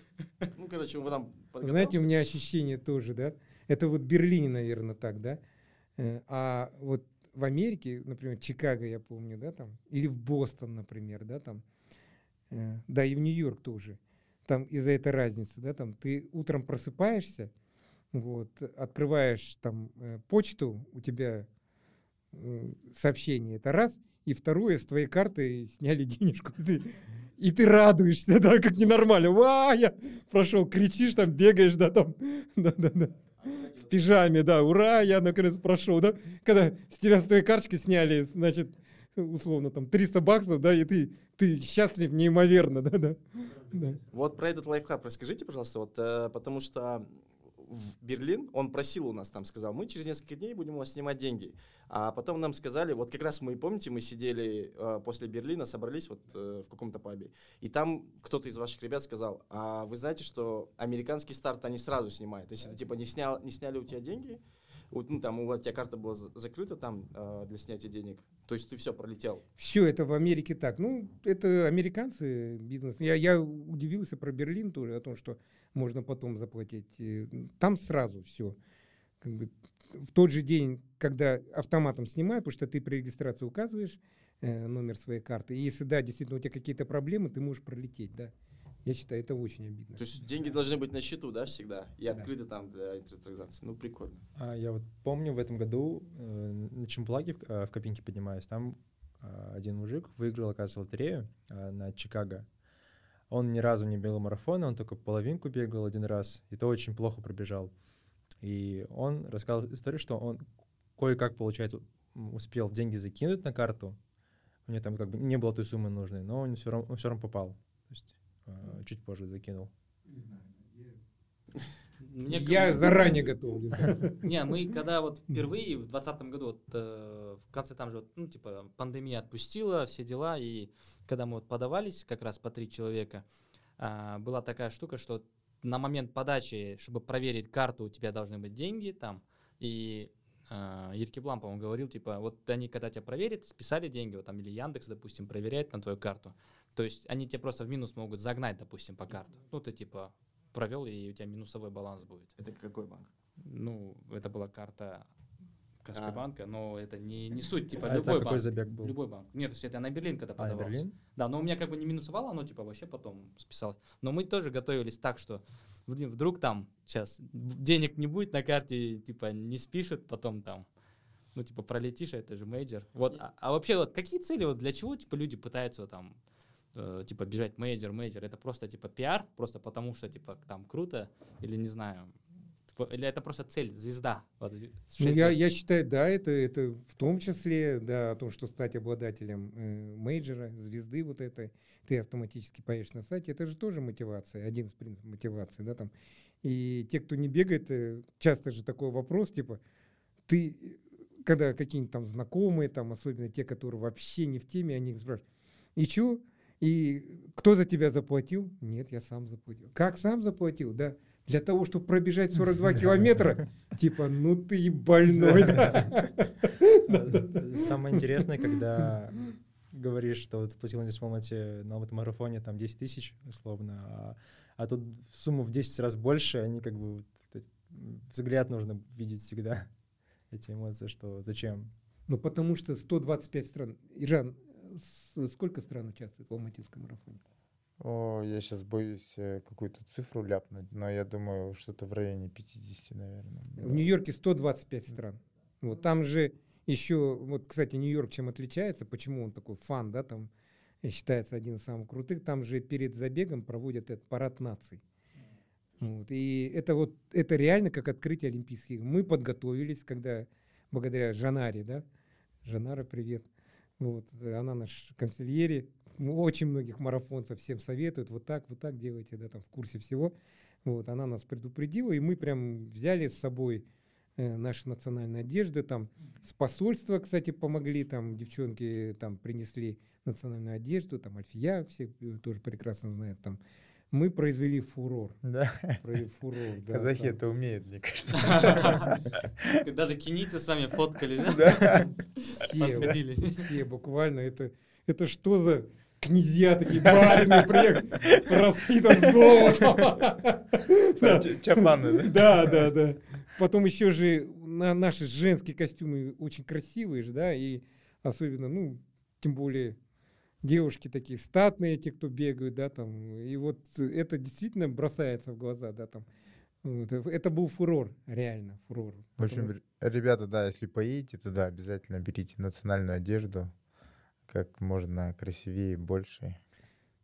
Ну, короче, он там Знаете, у меня ощущение тоже, да? Это вот в Берлине, наверное, так, да? Э, А вот в Америке, например, Чикаго, я помню, да, там, или в Бостон, например, да, там, э, да, и в Нью-Йорк тоже. Там из-за этой разницы, да, там, ты утром просыпаешься, вот, открываешь там э, почту, у тебя э, сообщение, это раз, и второе, с твоей карты сняли денежку, ты- и ты радуешься, да, как ненормально. Ва, я прошел, кричишь, там бегаешь, да, там, да-да-да. В пижаме, да, ура, я наконец прошел, да. Когда с тебя с твоей карточки сняли, значит, условно, там, 300 баксов, да, и ты, ты счастлив неимоверно, да-да. Да. Вот про этот лайфхак расскажите, пожалуйста, вот, э, потому что в Берлин, он просил у нас там, сказал, мы через несколько дней будем у вас снимать деньги. А потом нам сказали, вот как раз мы, помните, мы сидели э, после Берлина, собрались вот э, в каком-то пабе, и там кто-то из ваших ребят сказал, а вы знаете, что американский старт они сразу снимают. Если ты типа не, снял, не сняли у тебя деньги, вот, ну, там у тебя карта была за- закрыта там э, для снятия денег, то есть ты все пролетел. Все это в Америке так. Ну, это американцы бизнес. Я, я удивился про Берлин тоже, о том, что можно потом заплатить. Там сразу все. Как бы в тот же день, когда автоматом снимают, потому что ты при регистрации указываешь э, номер своей карты. И если, да, действительно, у тебя какие-то проблемы, ты можешь пролететь, да. Я считаю, это очень обидно. То есть деньги должны быть на счету, да, всегда, и Да. открыты там для интертранзакций. Ну, прикольно. А я вот помню в этом году э, на Чемплаге в, э, в Копинке поднимаюсь, там э, один мужик выиграл, оказывается, лотерею э, на Чикаго. Он ни разу не бегал марафон, он только половинку бегал один раз, и то очень плохо пробежал. И он рассказал историю, что он кое-как, получается, успел деньги закинуть на карту. У него там как бы не было той суммы нужной, но он все равно, он все равно попал. То есть э, чуть позже закинул. Мне я как- заранее готовлюсь. Не, мы когда вот впервые в двадцатом году, вот, э, в конце там же, вот, ну, типа, пандемия отпустила, все дела, и когда мы вот подавались, как раз по три человека, а, была такая штука, что на момент подачи, чтобы проверить карту, у тебя должны быть деньги там, и а, Еркеблам, по-моему, говорил, типа, вот они, когда тебя проверят, списали деньги, вот там, или Яндекс, допустим, проверяет на твою карту, то есть они тебя просто в минус могут загнать, допустим, по карту. Ну, ты, типа, провел, и у тебя минусовой баланс будет. Это какой банк? Ну, это была карта, а, Kaspi банка, но это не, не суть, типа, А это любой какой банк. забег был? Любой банк. Нет, то есть это я на Берлин когда А, на подавался. Берлин? Да, но у меня как бы не минусовало, оно типа вообще потом списалось. Но мы тоже готовились так, что блин, вдруг там сейчас денег не будет на карте, типа не спишут, потом там, ну типа пролетишь, а это же мейджор. Вот, а, а вообще вот какие цели, вот для чего типа люди пытаются вот, там э, типа бежать мейджор, мейджор? Это просто типа пиар, просто потому что типа там круто или не знаю, Или это просто цель, звезда? Вот, Ну, я, я считаю, да, это, это в том числе, да, о том, что стать обладателем э, мейджора, звезды вот этой, ты автоматически появишься на сайте, это же тоже мотивация, один из принципов мотивации, да, там. И те, кто не бегает, э, часто же такой вопрос, типа, ты, когда какие-нибудь там знакомые, там, особенно те, которые вообще не в теме, они спрашивают, и чё? И кто за тебя заплатил? Нет, я сам заплатил. Как сам заплатил? Да. Для того, чтобы пробежать 42 километра? Типа, ну ты больной. да. Э, Самое интересное, когда говоришь, что вот сплатил на диспомате на этом марафоне там 10 тысяч, условно, а, а тут сумма в 10 раз больше, они как бы взгляд нужно видеть всегда, эти эмоции, что зачем. Ну, потому что 125 стран. Иран, сколько стран участвует в Алматинском марафоне? О, я сейчас боюсь э, какую-то цифру ляпнуть, но я думаю, что-то в районе 50, наверное. В Нью-Йорке 125 стран. Вот там же еще, вот, кстати, Нью-Йорк чем отличается, почему он такой фан, да, там э, считается один из самых крутых, там же перед забегом проводят этот парад наций. Вот, и это вот, это реально как открытие Олимпийских. Мы подготовились, когда, благодаря Жанаре, да, Жанара, привет, вот, э, она наш консильери, Ну, очень многих марафонцев всем советует, вот так, вот так делайте, да, там, в курсе всего. Вот, она нас предупредила, и мы прям взяли с собой э, наши национальные одежды, там, с посольства, кстати, помогли, там, девчонки там принесли национальную одежду, там, Альфия, все э, тоже прекрасно знают, там, мы произвели фурор, Да, произвели фурор, да, казахи там. это умеют, мне кажется. Даже кенийцы с вами фоткали, да? Да. все, Подходили. все буквально, это, это что за князья такие барины, приехали, распитан золотом. Да. Чапаны, да? Да, да, да. Потом еще же на наши женские костюмы очень красивые же, да, и особенно, ну, тем более девушки такие статные, те, кто бегают, да, там, и вот это действительно бросается в глаза, да, там. Вот, э, Это был фурор, реально, фурор. В общем, ребята, да, если поедете туда, обязательно берите национальную одежду, как можно красивее, больше.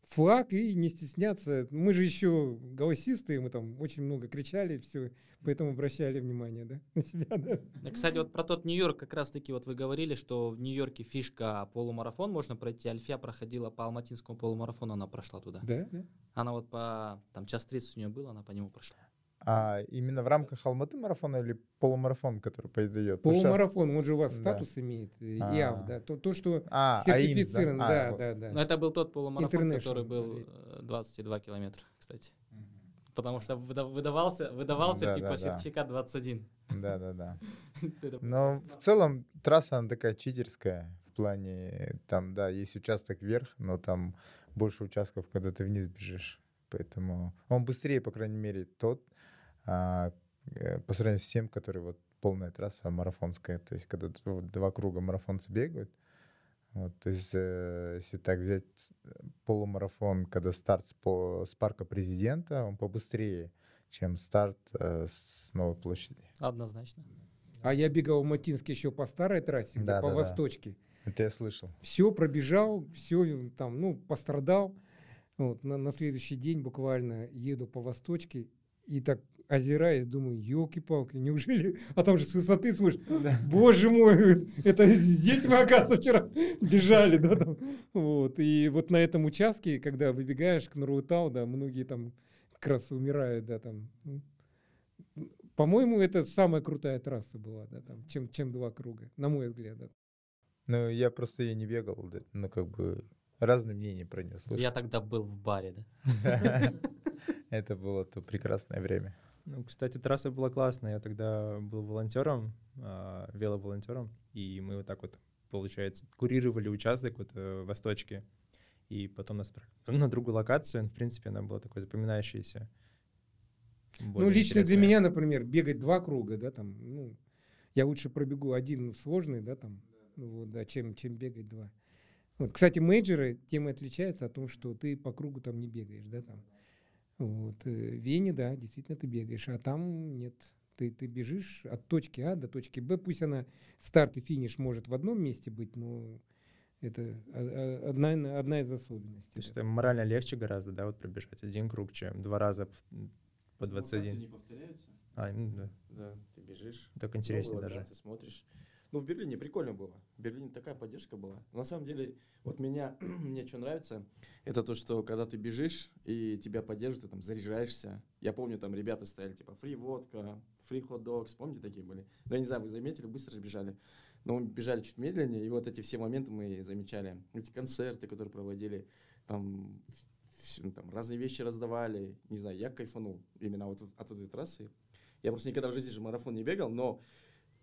Флаг и не стесняться. Мы же еще голосистые, мы там очень много кричали, все, поэтому обращали внимание, да, на себя, да. Кстати, вот про тот Нью-Йорк как раз-таки вот вы говорили, что в Нью-Йорке фишка полумарафон можно пройти. Альфия проходила по Алматинскому полумарафону, она прошла туда. Да, да. Она вот по, там, час 30 у нее было, она по нему прошла. А именно в рамках Алматы марафона или полумарафон, который пойдет? Что- Полумарафон, он же у вас Да. статус имеет, э, А. ИАВ, да, то, то что А, сертифицирован, да, А, вот. да, да. Но это был тот полумарафон, который был да. э, 22 километра, кстати. Потому что выда- выдавался, выдавался Да, типа да, да. сертификат 21. Да, да, да. Но в целом трасса, она такая читерская в плане, там, да, есть участок вверх, но там больше участков, когда ты вниз бежишь. Поэтому он быстрее, по крайней мере, тот, а, э, по сравнению с тем, который вот полная трасса марафонская, то есть когда два круга марафонцы бегают. Вот, то есть, э, если так взять с- полумарафон, когда старт с, по- с парка президента, он побыстрее, чем старт э, с новой площади. Однозначно. А я бегал в Матинске еще по старой трассе, Да, по да, да. восточке. Это я слышал. Все пробежал, все там, ну, пострадал. Вот, на, на следующий день буквально еду по восточке и так озираясь, думаю, елки-палки, неужели? А там же с высоты смотришь, боже мой, это здесь мы, оказывается, вчера бежали, да, там. Вот, и вот на этом участке, когда выбегаешь к Нуруутау, да, многие там как раз умирают, да, там. Ну, По-моему, это самая крутая трасса была, да, там, чем, чем два круга, на мой взгляд, да. Ну, я просто ее не бегал, да, ну, как бы разные мнения про нее слышал. Я тогда был в баре, да? Это было то прекрасное время. Ну, кстати, трасса была классная. Я тогда был волонтером, а, веловолонтером, и мы вот так вот, получается, курировали участок вот э, в Восточке, и потом нас на другую локацию. В принципе, она была такой запоминающейся. Ну, лично для интересная. меня, например, бегать два круга, да, там, ну, я лучше пробегу один сложный, да, там, ну вот, да, чем, чем бегать два. Вот. Кстати, мейджоры тем и отличаются о том, что ты по кругу там не бегаешь, да, там. Вот. э, В Вене, да, действительно ты бегаешь, а там нет. Ты, ты бежишь от точки А до точки Б, пусть она старт и финиш может в одном месте быть, но это одна, одна из особенностей. То есть это морально легче гораздо, да, вот пробежать один круг, чем два раза по 21. не повторяются? А, ну да. Да, ты бежишь. Так интереснее даже. локаций смотришь. Ну, в Берлине прикольно было. В Берлине такая поддержка была. На самом деле, вот меня, мне что нравится, это то, что когда ты бежишь и тебя поддерживают, ты там заряжаешься. Я помню, там ребята стояли, типа, фри водка, фри хот догс, помните, такие были? Да, я не знаю, вы заметили, быстро же бежали. Но мы бежали чуть медленнее, и вот эти все моменты мы замечали. Эти концерты, которые проводили, там, вс- ну, там разные вещи раздавали. Не знаю, я кайфанул именно вот от этой трассы. Я просто никогда в жизни же марафон не бегал, но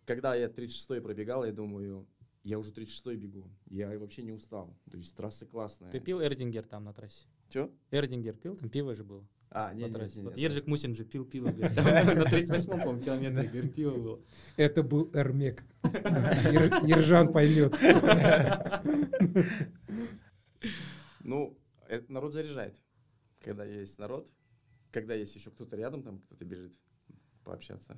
когда я 36-й пробегал, я думаю, я уже 36-й бегу. Я вообще не устал. То есть трасса классная. Ты пил Эрдингер там на трассе? Чё? Эрдингер пил? Там пиво же было А, не, на не, трассе. не, Вот Ержик. Мусин же пил пиво. говорит, На 38-м, по-моему, километре, говорит, пиво было. Это был Эрмек. Ер- Ержан поймет. Ну, это народ заряжает. Когда есть народ, когда есть еще кто-то рядом, там кто-то бежит пообщаться.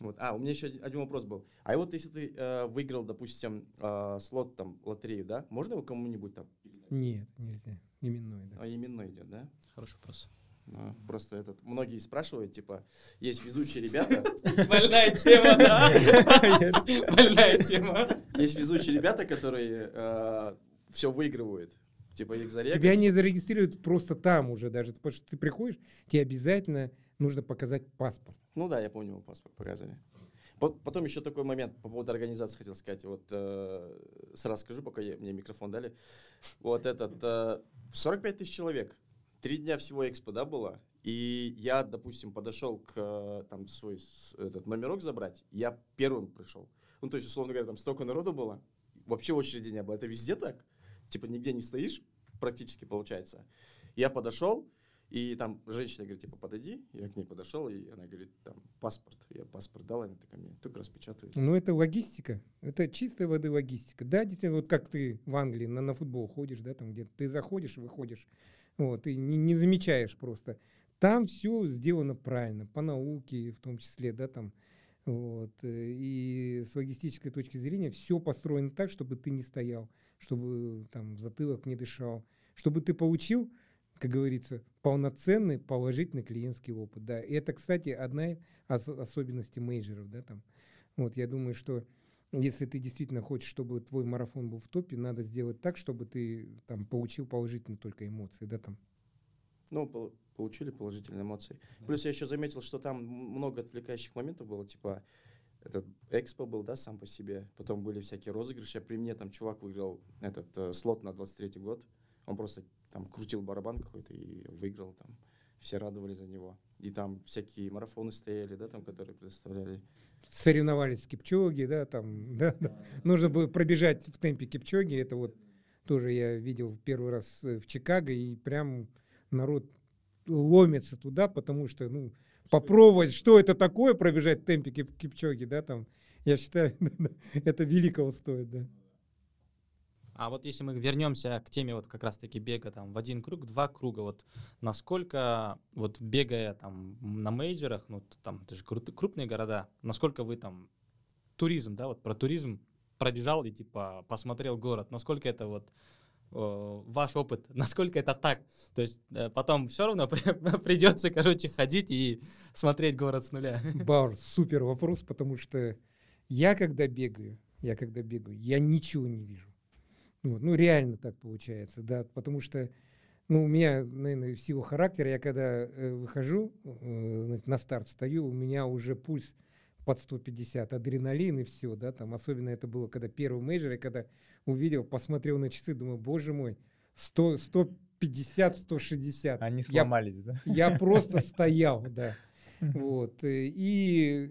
Вот. А, у меня еще один, вопрос был. А вот если ты э, выиграл, допустим, э, слот там лотерею, да, можно его кому-нибудь там? Нет, нельзя. Именной, да. А именной идет, да? Хороший вопрос. Ну, просто этот, многие спрашивают, типа, есть везучие ребята, Больная тема, да? Больная тема. есть везучие ребята, которые все выигрывают. Типа их зарегать. Тебя не зарегистрируют просто там уже даже, потому что ты приходишь, тебе обязательно нужно показать паспорт. Ну да, я помню, паспорт показывали. По- Потом еще такой момент по поводу организации хотел сказать. Вот э, сразу скажу, пока я- мне микрофон дали. Вот этот, э, 45 тысяч человек. Три дня всего экспо, да, было. И я, допустим, подошел к э, там свой этот номерок забрать. Я первым пришел. Ну, то есть, условно говоря, там столько народу было. Вообще очереди не было. Это везде так? Типа нигде не стоишь, практически получается. Я подошел, и там женщина говорит, типа, подойди. Я к ней подошел, и она говорит, там, паспорт. Я паспорт дал, она такая мне только распечатывает. Ну, это логистика. Это чистой воды логистика. Да, действительно, вот как ты в Англии на, на футбол ходишь, да, там где ты заходишь, выходишь, вот, и не, не замечаешь просто. Там все сделано правильно, по науке в том числе, да, там, вот, и с логистической точки зрения все построено так, чтобы ты не стоял, чтобы там в затылок не дышал, чтобы ты получил, как говорится, полноценный положительный клиентский опыт, да. И это, кстати, одна из ос- особенностей мейджеров, да, там. Вот, я думаю, что если ты действительно хочешь, чтобы твой марафон был в топе, надо сделать так, чтобы ты там получил положительные только эмоции, да, там. Ну, пол- получили положительные эмоции. Плюс я еще заметил, что там много отвлекающих моментов было, типа, этот экспо был, да, сам по себе. Потом были всякие розыгрыши. При мне там чувак выиграл этот э, слот на 23 год. Он просто там крутил барабан какой-то и выиграл там. Все радовались за него. И там всякие марафоны стояли, да, там, которые предоставляли. Соревновались с Кипчоги, да, там, да, да. Нужно было пробежать в темпе Кипчоги, это вот тоже я видел первый раз э, в Чикаго, и прям народ ломится туда, потому что, ну, попробовать, что это такое, пробежать в темпе Кип- Кипчоги, да, там, я считаю, это великого стоит, да. А вот если мы вернемся к теме вот как раз-таки бега там в один круг, два круга, вот насколько вот бегая там на мейджерах, ну там это же крупные города, насколько вы там туризм, да, вот про туризм пробежал и типа посмотрел город, насколько это вот э, ваш опыт, насколько это так, то есть э, потом все равно при- придется, короче, ходить и смотреть город с нуля. Баур, супер вопрос, потому что я когда бегаю, я когда бегаю, я ничего не вижу. Вот, ну, реально так получается, да, потому что, ну, у меня, наверное, в силу характера, я когда э, выхожу э, на старт, стою, у меня уже пульс под 150, адреналин и все, да, там, особенно это было, когда первый мейджор, я когда увидел, посмотрел на часы, думаю, боже мой, 100, 150, 160. Они Я сломались, да? я просто стоял, да. Вот. э, И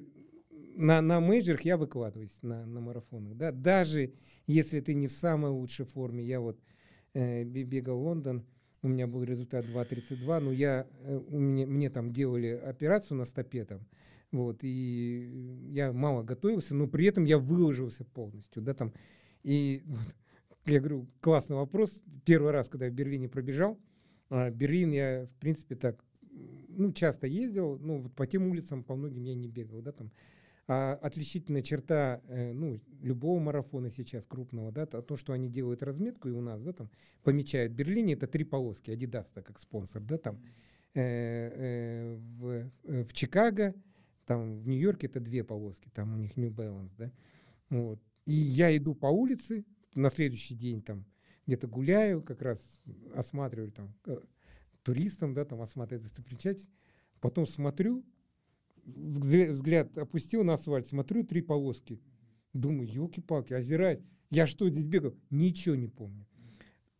на, на мейджерах я выкладываюсь, на, на марафонах. Да? Даже если ты не в самой лучшей форме. Я вот э, бе- бегал Лондон, у меня был результат 2.32, но я, э, у меня, мне там делали операцию на стопе там, вот, и я мало готовился, но при этом я выложился полностью, да, там, и вот, я говорю, классный вопрос. Первый раз, когда я в Берлине пробежал, а, Берлин я, в принципе, так, ну, часто ездил, ну, вот по тем улицам, по многим я не бегал, да, там. А отличительная черта, э, ну, любого марафона сейчас крупного, да, то, то, что они делают разметку и у нас, да, там, помечают в Берлине, это три полоски, Adidas -то как спонсор, да, там, Э, э, в, э, в Чикаго, Там в Нью-Йорке это две полоски, там у них New Balance, да. Вот. И я иду по улице, на следующий день там где-то гуляю, как раз осматриваю там э, туристам, да, там осматриваю достопримечательность. Потом смотрю, взгляд, опустил на асфальт, смотрю, три полоски. Думаю, елки-палки, озирать. Я что здесь бегал? Ничего не помню.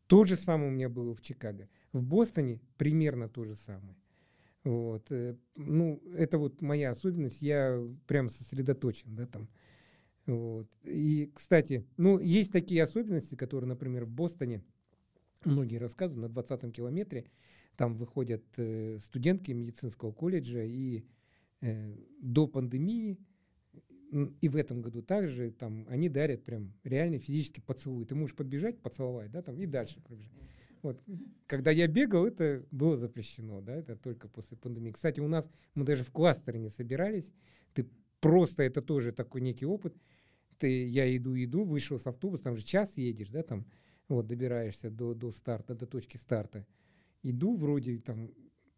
То же самое у меня было в Чикаго. В Бостоне примерно то же самое. Вот. э, Ну, это вот моя особенность. Я прям сосредоточен, да, там. Вот. И, кстати, ну, есть такие особенности, которые, например, в Бостоне, многие рассказывают, на 20-м километре там выходят э, студентки медицинского колледжа, и до пандемии, и в этом году также, там, они дарят прям реально физически поцелуй. Ты можешь подбежать, поцеловать, да, там, и дальше пробежать. Вот. Когда я бегал, это было запрещено, да, это только после пандемии. Кстати, у нас, мы даже в кластере не собирались, ты просто, это тоже такой некий опыт, ты, я иду, иду, вышел с автобуса, там же час едешь, да, там, вот, добираешься до, до старта, до точки старта. Иду вроде там,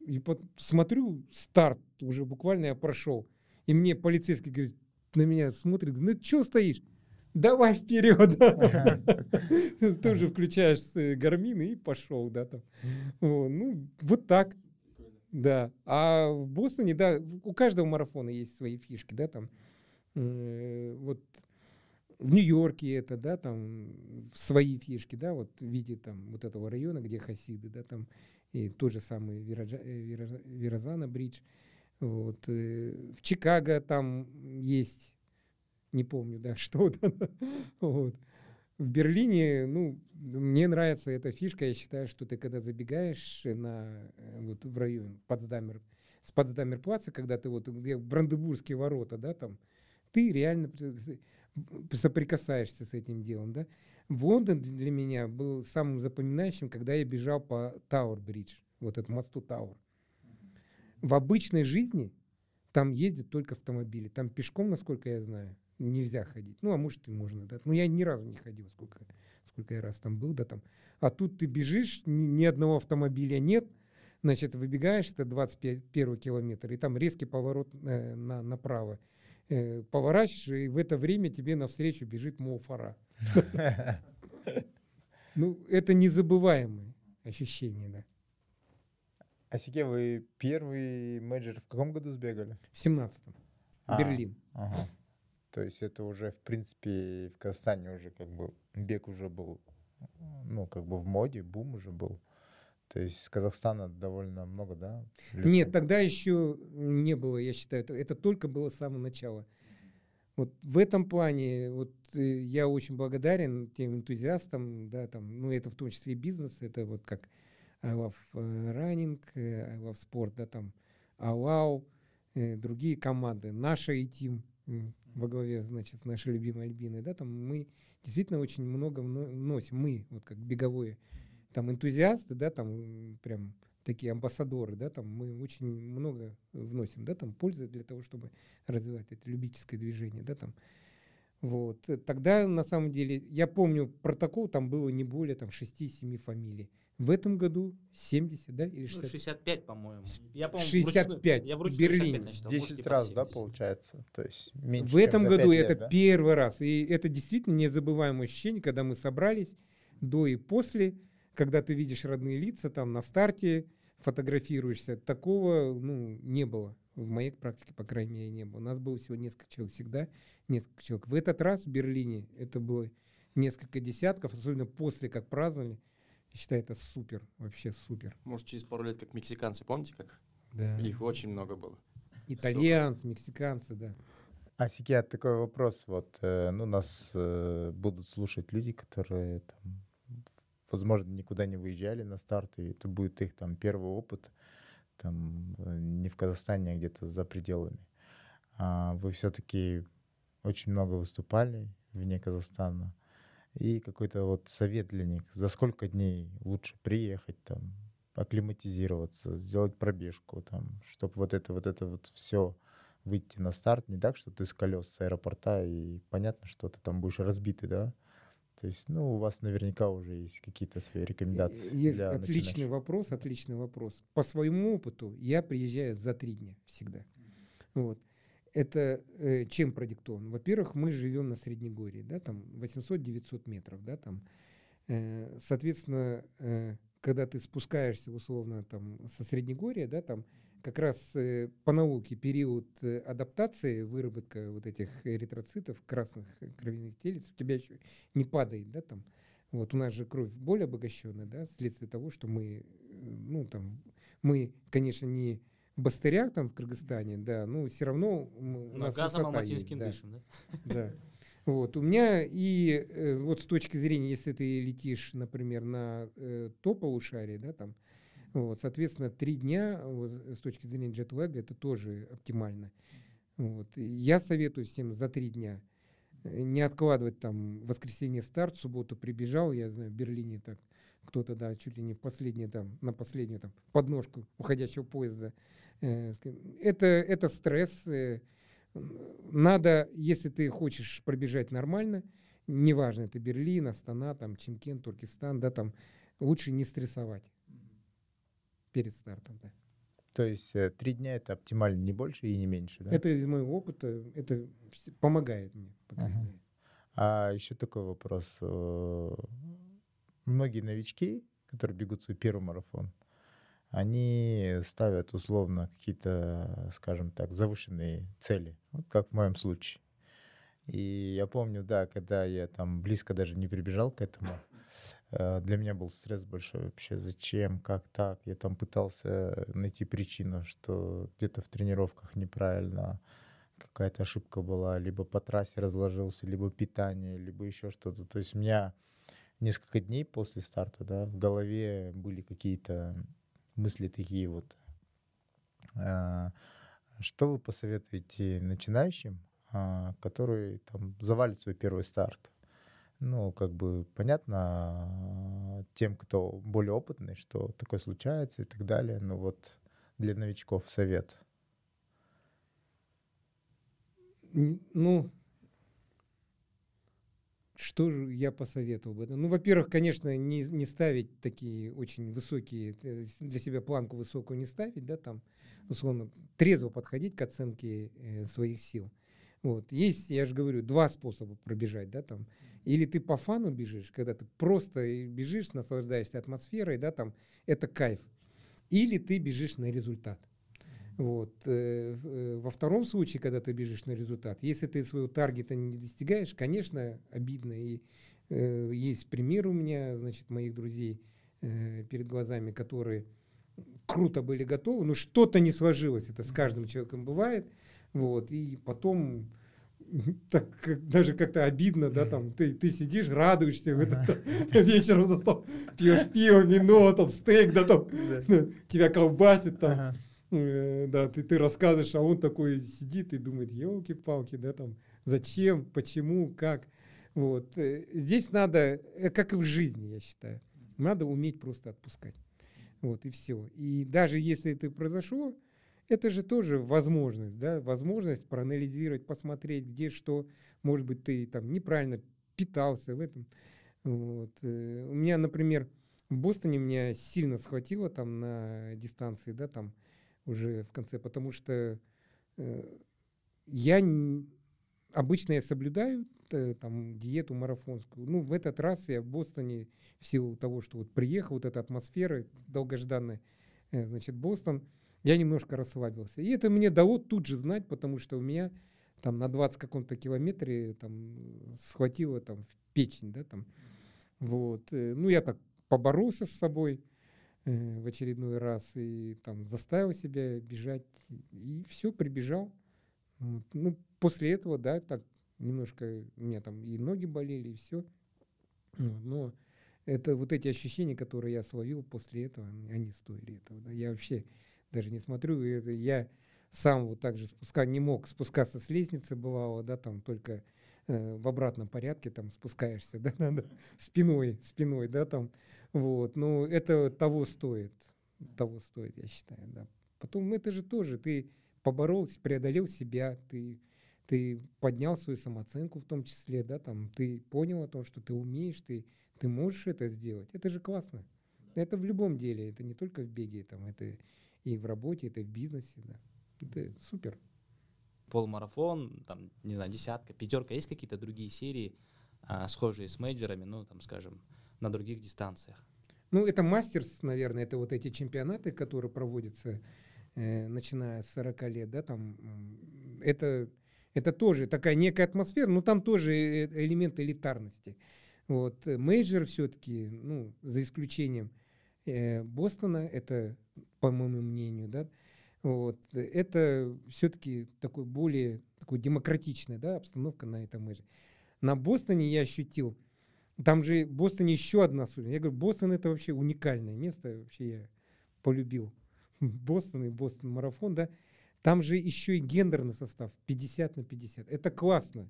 и под, смотрю, старт уже буквально я прошел. И мне полицейский говорит, на меня смотрит, ну что стоишь? Давай вперед. Тоже включаешь с гармин и пошел, да, там. Ну, вот так. Да. А в Бостоне, да, у каждого марафона есть свои фишки, да, там. Э, Вот в Нью-Йорке это, да, там свои фишки, да, вот в виде там вот этого района, где хасиды, да, там и тот же самый Вираджа- э, Виража- Виразана бридж. Вот. э, В Чикаго там есть, не помню, да, что там. Вот. В Берлине, ну, мне нравится эта фишка. Я считаю, что ты когда забегаешь на э, вот в район Потсдамер, с Потсдамерплаца, когда ты вот где Бранденбургские ворота, да, там, ты реально соприкасаешься с этим делом, да. В Лондон для меня был самым запоминающим, когда я бежал по Тауэр-бридж, вот этот мосту Тауэр. В обычной жизни там ездят только автомобили. Там пешком, насколько я знаю, нельзя ходить. Ну, а может и можно, да. Но я ни разу не ходил, сколько, сколько я раз там был, да, там. А тут ты бежишь, ни, ни одного автомобиля нет, значит, выбегаешь, это 21 километр, и там резкий поворот э, на, направо. Э, поворачиваешь, и в это время тебе навстречу бежит Моуфара. Ну, это незабываемое ощущение, да. А Сике, вы первый менеджер в каком году сбегали? В 17-м. А, Берлин. Ага. То есть это уже, в принципе, в Казахстане уже как бы бег уже был, ну, как бы в моде, бум уже был. То есть с Казахстана довольно много, да? Нет, тогда еще не было, я считаю, это, это только было с самого начала. Вот в этом плане вот я очень благодарен тем энтузиастам, да, там, ну это в том числе и бизнес, это вот как I Love э, Running, э, I Love Sport, да, там, Алау, э, другие команды, наша и Тим во главе, значит, с нашей любимой Альбиной, да, там мы действительно очень много вно- вносим, мы, вот как беговые, там энтузиасты, да, там прям такие амбассадоры, да, там мы очень много вносим, да, там пользы для того, чтобы развивать это любительское движение, да, там. Вот. Э, Тогда, на самом деле, я помню, протокол там было не более там 6-7 фамилий. В этом году 70, да, или Ну, 60? 65, по-моему. Я, по-моему, 65 вручную- я в вручную Берлине. 65 насчитал, В может, 10 типа раз, да, 70. получается? То есть меньше, В чем этом за году лет, это да? первый раз. И это действительно незабываемое ощущение, когда мы собрались до и после, когда ты видишь родные лица там на старте, фотографируешься. Такого ну, не было. В моей практике, по крайней мере, не было. У нас было всего несколько человек всегда, несколько человек. В этот раз в Берлине это было несколько десятков, особенно после, как праздновали. Я считаю, это супер, вообще супер. Может, через пару лет, как мексиканцы, помните, как? Да. Их очень много было. Итальянцы, мексиканцы, да. А Сикиат, такой вопрос. Вот, э, ну, нас э, будут слушать люди, которые, там, возможно, никуда не выезжали на старт, и это будет их там первый опыт, там, э, не в Казахстане, а где-то за пределами. А вы все-таки очень много выступали вне Казахстана. И какой-то вот совет для них. За сколько дней лучше приехать там, акклиматизироваться, сделать пробежку, там, чтобы вот это вот это вот все выйти на старт не так, что ты с колес с аэропорта, и понятно, что ты там будешь разбитый, да? То есть, ну, у вас наверняка уже есть какие-то свои рекомендации Е- для Отличный начинающих. вопрос, отличный вопрос. По своему опыту я приезжаю за три дня всегда. Вот. это э, чем продиктовано? Во-первых, мы живем на Среднегорье, да, там 800-900 метров, да, там, э, соответственно, э, когда ты спускаешься условно там со Среднегорья, да, там как раз э, по науке период э, адаптации, выработка вот этих эритроцитов, красных кровяных телец, у тебя еще не падает, да, там. Вот у нас же кровь более обогащенная, да, вследствие того, что мы, э, ну, там, мы, конечно, не в Бастырях там в Кыргызстане, да, но все равно у нас газом алматинским да. дышим, да? Да. Вот. У меня и э, вот с точки зрения, если ты летишь, например, на э, то полушарие, да, там, вот, соответственно, три дня вот, с точки зрения джетлага это тоже оптимально. Вот. Я советую всем за три дня э, не откладывать там воскресенье старт, субботу прибежал, я знаю, в Берлине так кто-то, да, чуть ли не в последнее там, на последнюю там подножку уходящего поезда. э, Это, это стресс, э, надо, если ты хочешь пробежать нормально, неважно, это Берлин, Астана, там, Чемкент, Туркестан, да, там, лучше не стрессовать перед стартом, да. То есть э, три дня это оптимально, не больше и не меньше, да? Это из моего опыта, это помогает мне. мере. А еще такой вопрос. э, Многие новички, которые бегут свой первый марафон, они ставят условно какие-то, скажем так, завышенные цели, вот как в моем случае. И я помню, да, когда я там близко даже не прибежал к этому, для меня был стресс большой вообще. Зачем, как так? Я там пытался найти причину, что где-то в тренировках неправильно какая-то ошибка была, либо по трассе разложился, либо питание, либо еще что-то. То есть у меня несколько дней после старта, да, в голове были какие-то мысли такие вот. А, Что вы посоветуете начинающим, а, которые там завалят свой первый старт? Ну, как бы понятно тем, кто более опытный, что такое случается и так далее. Но вот для новичков совет. Ну, что же я посоветовал бы? Ну, во-первых, конечно, не, не ставить такие очень высокие, э, для себя планку высокую не ставить, да, там, условно, трезво подходить к оценке э, своих сил. Вот. Есть, я же говорю, два способа пробежать, да, там. Или ты по фану бежишь, когда ты просто бежишь, наслаждаешься атмосферой, да, там, это кайф. Или ты бежишь на результат. Вот. э, э, Во втором случае, когда ты бежишь на результат, если ты своего таргета не достигаешь, конечно, обидно. И э, есть пример у меня, значит, моих друзей э, перед глазами, которые круто были готовы, но что-то не сложилось. Это с каждым человеком бывает. Вот. И потом так как- даже как-то обидно, да, там, ты, ты сидишь, радуешься, в этот вечером за стол, пьешь пиво, вино, там, стейк, да, там, тебя колбасит, там, Ага. Э, да, ты, ты рассказываешь, а он такой сидит и думает, елки-палки, да, там, зачем, почему, как. Вот. э, Здесь надо, э, как и в жизни, я считаю, надо уметь просто отпускать. Вот, и все. И даже если это произошло, это же тоже возможность, да, возможность проанализировать, посмотреть, где что, может быть, ты там неправильно питался в этом. Вот. э, У меня, например, в Бостоне меня сильно схватило там на дистанции, да, там уже в конце, потому что э, я н- обычно я соблюдаю э, там диету марафонскую. Ну, в этот раз я в Бостоне в силу того, что вот приехал, вот эта атмосфера долгожданная, э, значит, Бостон, я немножко расслабился. И это мне дало тут же знать, потому что у меня там на 20 каком-то километре там схватило там в печень, да, там. Вот. э, Ну, я так поборолся с собой э, в очередной раз и там заставил себя бежать. И все, прибежал. Вот. Ну, после этого, да, так немножко у меня там и ноги болели, и все. Но это вот эти ощущения, которые я словил после этого, они- стоили этого. да. Я вообще даже не смотрю, и это я сам вот так же спуска не мог спускаться с лестницы, бывало, да, там только э, в обратном порядке там спускаешься, да, надо спиной, спиной, да, там, вот, ну, это того стоит, того стоит, я считаю, да. Потом это же тоже, ты поборолся, преодолел себя, ты, ты поднял свою самооценку в том числе, да, там, ты понял о том, что ты умеешь, ты, ты можешь это сделать, это же классно. Это в любом деле, это не только в беге, там, это и в работе, это в бизнесе, да. Это супер. полумарафон, там, не знаю, десятка, пятерка. Есть какие-то другие серии, а, схожие с мейджерами, ну, там, скажем, на других дистанциях? Ну, это мастерс, наверное, это вот эти чемпионаты, которые проводятся, э, начиная с 40 лет, да, там, это, это тоже такая некая атмосфера, но там тоже э- элемент элитарности. Вот, э, мейджор все-таки, ну, за исключением э, Бостона, это, по моему мнению, да, вот, это все-таки такой более такой демократичная, да, обстановка на этом мейджоре. На Бостоне я ощутил, там же в Бостоне еще одна особенность. Я говорю, Бостон это вообще уникальное место. Вообще я полюбил Бостон и Бостон марафон, да. Там же еще и гендерный состав 50 на 50. Это классно.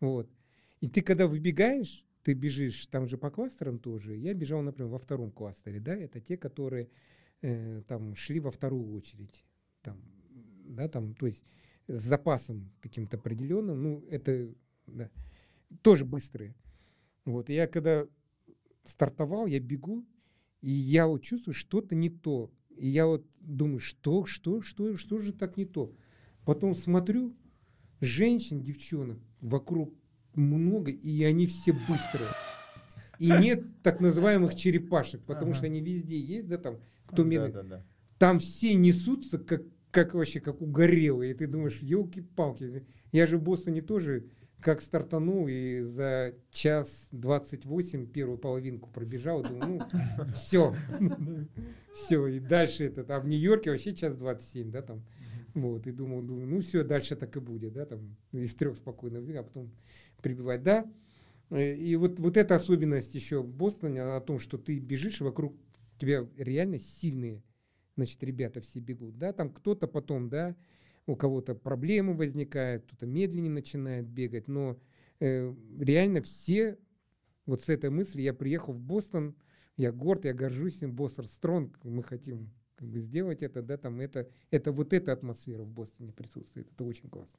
Вот. И ты когда выбегаешь, ты бежишь, там же по кластерам тоже. Я бежал, например, во втором кластере, да, это те, которые э, там шли во вторую очередь. Там, да, там, то есть с запасом каким-то определенным, ну, это да, тоже быстрые. Вот, я когда стартовал, я бегу, и я вот чувствую, что-то не то. И я вот думаю, что, что, что, что же так не то? Потом смотрю, женщин, девчонок вокруг много, и они все быстрые. И нет так называемых черепашек, потому Ага. что они везде есть, да, там, кто Да, медленно. да, да. Там все несутся, как, как вообще, как угорелые. И ты думаешь, елки-палки. Я же в Бостоне тоже как стартанул и за час 28 первую половинку пробежал. Думаю, ну, все. Все, и дальше этот. А в Нью-Йорке вообще час 27, да, там. Вот, и думал, думаю, ну все, дальше так и будет, да, там, из трех спокойно, а потом прибивать, да. Э, И вот, вот эта особенность еще в Бостоне о том, что ты бежишь, вокруг тебя реально сильные, значит, ребята все бегут, да, там кто-то потом, да, у кого-то проблемы возникают, кто-то медленнее начинает бегать, но э, реально все, вот с этой мыслью я приехал в Бостон, я горд, я горжусь им, Бостон Стронг, мы хотим как бы сделать это, да, там это, это вот эта атмосфера в Бостоне присутствует, это очень классно.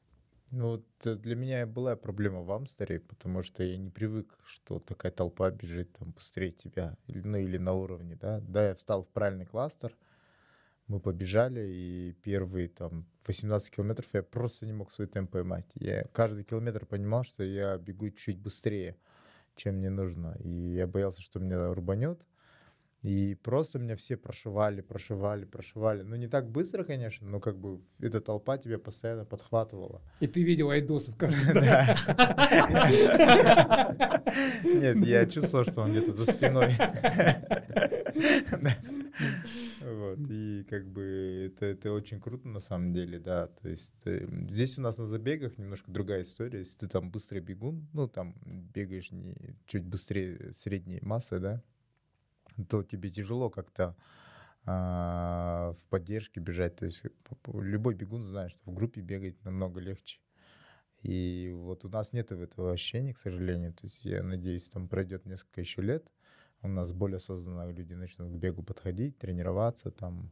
Ну вот э, для меня была проблема в Амстере, потому что я не привык, что такая толпа бежит там быстрее тебя, ну или на уровне, да. Да, я встал в правильный кластер, мы побежали, и первые там 18 километров я просто не мог свой темп поймать. Я каждый километр понимал, что я бегу чуть быстрее, чем мне нужно, и я боялся, что меня рубанет. И просто меня все прошивали, прошивали, прошивали. Ну, не так быстро, конечно, но как бы эта толпа тебя постоянно подхватывала. И ты видел айдосов каждый. Нет, я чувствовал, что он где-то за спиной. Вот, и как бы это, это очень круто на самом деле, да. То есть э, здесь у нас на забегах немножко другая история. Если ты там быстрый бегун, ну там бегаешь не чуть быстрее средней массы, да, то тебе тяжело как-то а, в поддержке бежать. То есть любой бегун знает, что в группе бегать намного легче. И вот у нас нет этого ощущения, к сожалению. То есть я надеюсь, там пройдет несколько еще лет. У нас более осознанно люди начнут к бегу подходить, тренироваться там.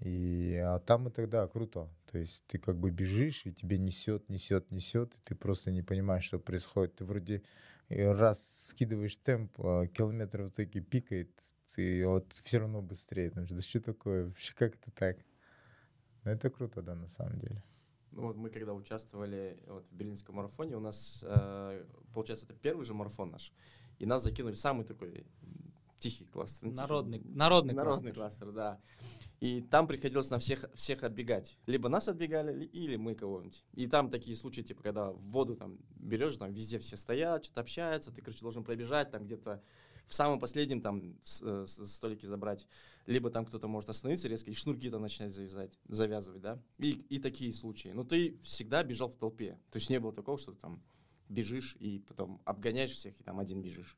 И, а там и тогда круто. То есть ты как бы бежишь, и тебе несет, несет, несет, и ты просто не понимаешь, что происходит. Ты вроде э, раз скидываешь темп, а километр в итоге пикает, ты вот все равно быстрее. Потому что да что такое? Вообще как это так? Но это круто, да, на самом деле. Ну вот мы когда участвовали вот в берлинском марафоне, у нас, э, получается, это первый же марафон наш, и нас закинули самый такой тихий кластер. ну, тихий, Народный, народный, Народный кластер. кластер, да. И там приходилось на всех, всех отбегать. Либо нас отбегали, ли- или мы кого-нибудь. И там такие случаи, типа, когда в воду там берешь, там везде все стоят, что-то общаются, ты, короче, должен пробежать, там где-то в самом последнем там с- э, с- столики забрать. Либо там кто-то может остановиться резко и шнурки там начинать завязать, завязывать, да. И, и такие случаи. Но ты всегда бежал в толпе. То есть не было такого, что ты там бежишь и потом обгоняешь всех, и там один бежишь.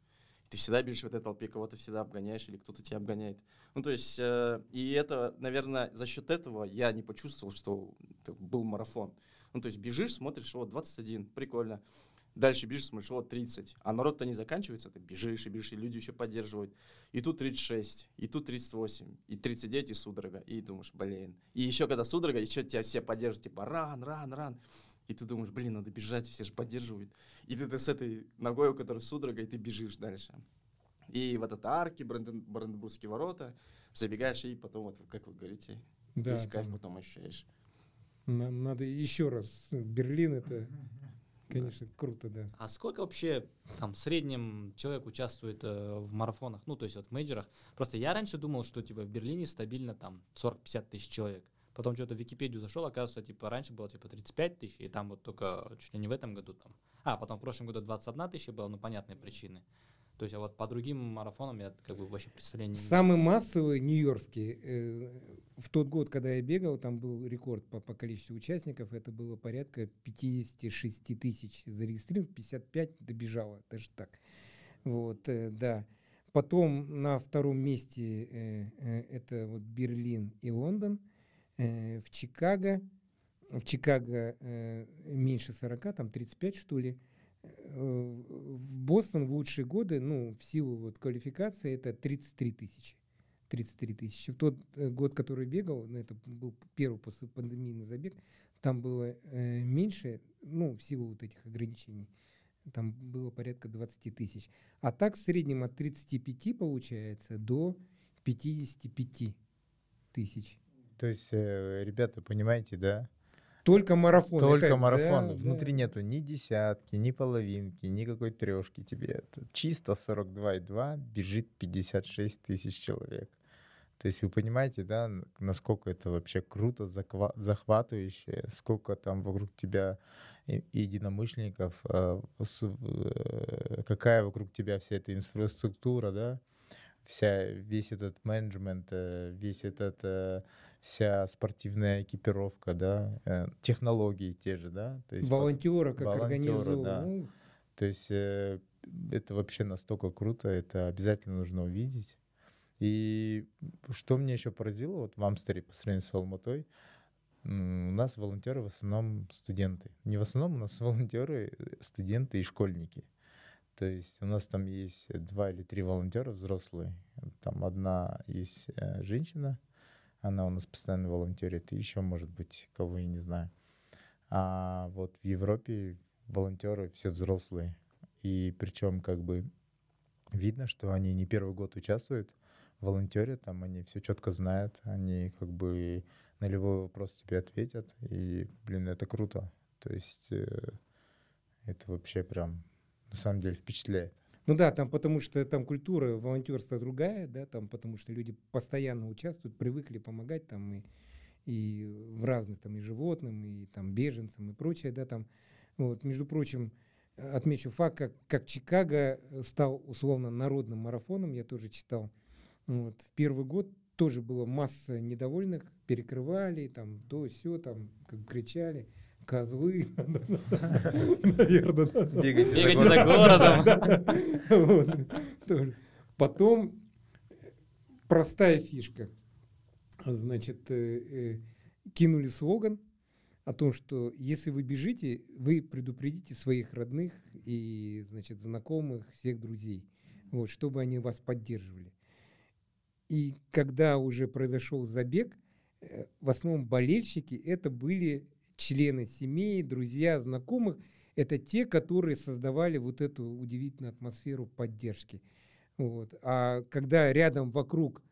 Ты всегда бежишь в этой толпе, кого-то всегда обгоняешь, или кто-то тебя обгоняет. Ну, то есть, э, и это, наверное, за счет этого я не почувствовал, что был марафон. Ну, то есть, бежишь, смотришь, вот, 21, прикольно. Дальше бежишь, смотришь, вот, 30. А народ-то не заканчивается, ты бежишь и бежишь, и люди еще поддерживают. И тут 36, и тут 38, и 39, и судорога. И думаешь, блин. И еще когда судорога, еще тебя все поддерживают, типа, ран, ран, ран. И ты думаешь, блин, надо бежать, все же поддерживают. И ты, ты с этой ногой, у которой судорога, и ты бежишь дальше. И в этот арки, Бранден, Бранденбургские ворота, забегаешь, и потом, вот, как вы говорите, Да, весь кайф там потом ощущаешь. На- Надо еще раз. Берлин это, конечно, круто, да. А сколько вообще там в среднем человек участвует э, в марафонах, ну, то есть вот в мейджерах? Просто я раньше думал, что типа в Берлине стабильно там 40-50 тысяч человек. Потом что-то в Википедию зашел, оказывается, типа раньше было типа 35 тысяч, и там вот только чуть ли не в этом году там. А, потом в прошлом году 21 тысяча было, ну, понятные причины. То есть, а вот по другим марафонам я как бы вообще имею. Самый массовый нью-йоркский. э, В тот год, когда я бегал, там был рекорд по, по количеству участников. Это было порядка 56 тысяч зарегистрированных, 55 добежало, даже так. Вот, э, да. Потом на втором месте э, э, это вот Берлин и Лондон. Э, В Чикаго, в Чикаго э, меньше 40, там 35 что ли. Э, В Бостон в лучшие годы, ну, в силу вот квалификации, это 33 тысячи. 33 тысячи. В тот год, который бегал, ну, это был первый после пандемийный забег, там было э, меньше, ну, в силу вот этих ограничений. Там было порядка 20 тысяч. А так в среднем от 35 получается до 55 тысяч. То есть, э, ребята, понимаете, да? Только марафон. Только Это- марафон. да, Внутри да. нету ни десятки, ни половинки, никакой трешки тебе. Чисто 42,2 бежит 56 тысяч человек. То есть вы понимаете, да, насколько это вообще круто, захватывающе, сколько там вокруг тебя единомышленников, э, э, какая вокруг тебя вся эта инфраструктура, да, вся, весь этот менеджмент, весь этот, вся спортивная экипировка, да, э, технологии те же, да, то есть Волонтера, как организовывал. да. Ну, то есть э, это вообще настолько круто, это обязательно нужно увидеть. И что меня еще поразило, вот в Амстере по сравнению с Алматой, у нас волонтеры в основном студенты. Не в основном, у нас волонтеры э, студенты и школьники. То есть у нас там есть два или три волонтера взрослые. Там одна есть э, женщина, она у нас постоянно волонтерит, и еще, может быть, кого я не знаю. А вот в Европе волонтеры все взрослые. И причем как бы видно, что они не первый год участвуют в волонтере, там они все четко знают, они как бы на любой вопрос тебе ответят. И, блин, это круто. То есть э, это вообще прям на самом деле впечатляет. Ну да, там потому что там культура волонтерства другая, да, там потому что люди постоянно участвуют, привыкли помогать там и, и в разных там и животным, и там беженцам и прочее, да, там. Вот, между прочим, отмечу факт, как, как Чикаго э, стал условно народным марафоном, я тоже читал. Вот, в первый год тоже было масса недовольных, перекрывали, там, то, все, там, как кричали, козлы, наверное. Бегайте за городом. Потом э, простая фишка. Значит, э, э, кинули слоган о том, что если вы бежите, вы предупредите своих родных и, значит, знакомых, всех друзей, вот, чтобы они вас поддерживали. И когда уже произошел забег, в основном болельщики это были члены семей, друзья, знакомых. Это те, которые создавали вот эту удивительную атмосферу поддержки. Вот. А когда рядом вокруг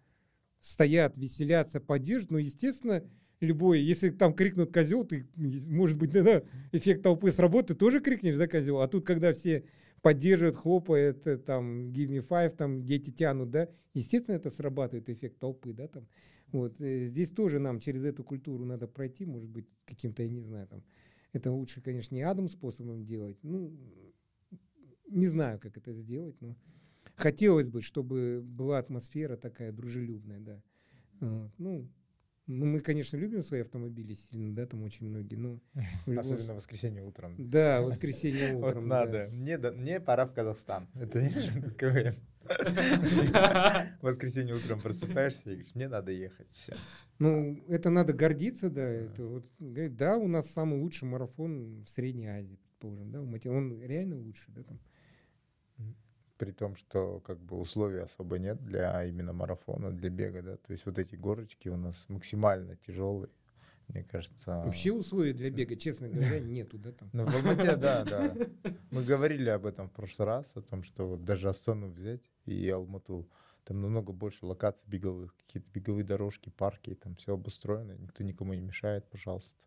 стоят, веселятся, поддерживают, ну, естественно, любой, если там крикнут козел, ты, может быть, да, эффект толпы сработает, ты тоже крикнешь, да, козел. А тут, когда все поддерживают, хлопают, э, там, give me five, там, дети тянут, да, естественно, это срабатывает эффект толпы, да, там. Вот, э, здесь тоже нам через эту культуру надо пройти, может быть, каким-то, я не знаю, там, это лучше, конечно, не адом способом делать, ну, не знаю, как это сделать, но хотелось бы, чтобы была атмосфера такая дружелюбная, да. Вот, Ну, ну, мы, конечно, любим свои автомобили сильно, да, там очень многие, но... любом Особенно в воскресенье утром. Да, воскресенье Вот утром. да. надо. Мне, да- мне пора в Казахстан. Это не КВН. В воскресенье утром просыпаешься и говоришь, мне надо ехать. Все. Ну, это надо гордиться, да. Это вот, говорит, да, у нас самый лучший марафон в Средней Азии, предположим, да, он реально лучший, да, там. При том, что как бы условий особо нет для именно марафона, для бега, да. То есть вот эти горочки у нас максимально тяжелые. Мне кажется... Вообще условий для бега, честно говоря, нету, да, там. Ну, в Алмате, да, да. Мы говорили об этом в прошлый раз, о том, что вот даже Астану взять и Алмату, там намного больше локаций беговых, какие-то беговые дорожки, парки, там все обустроено, никто никому не мешает, пожалуйста.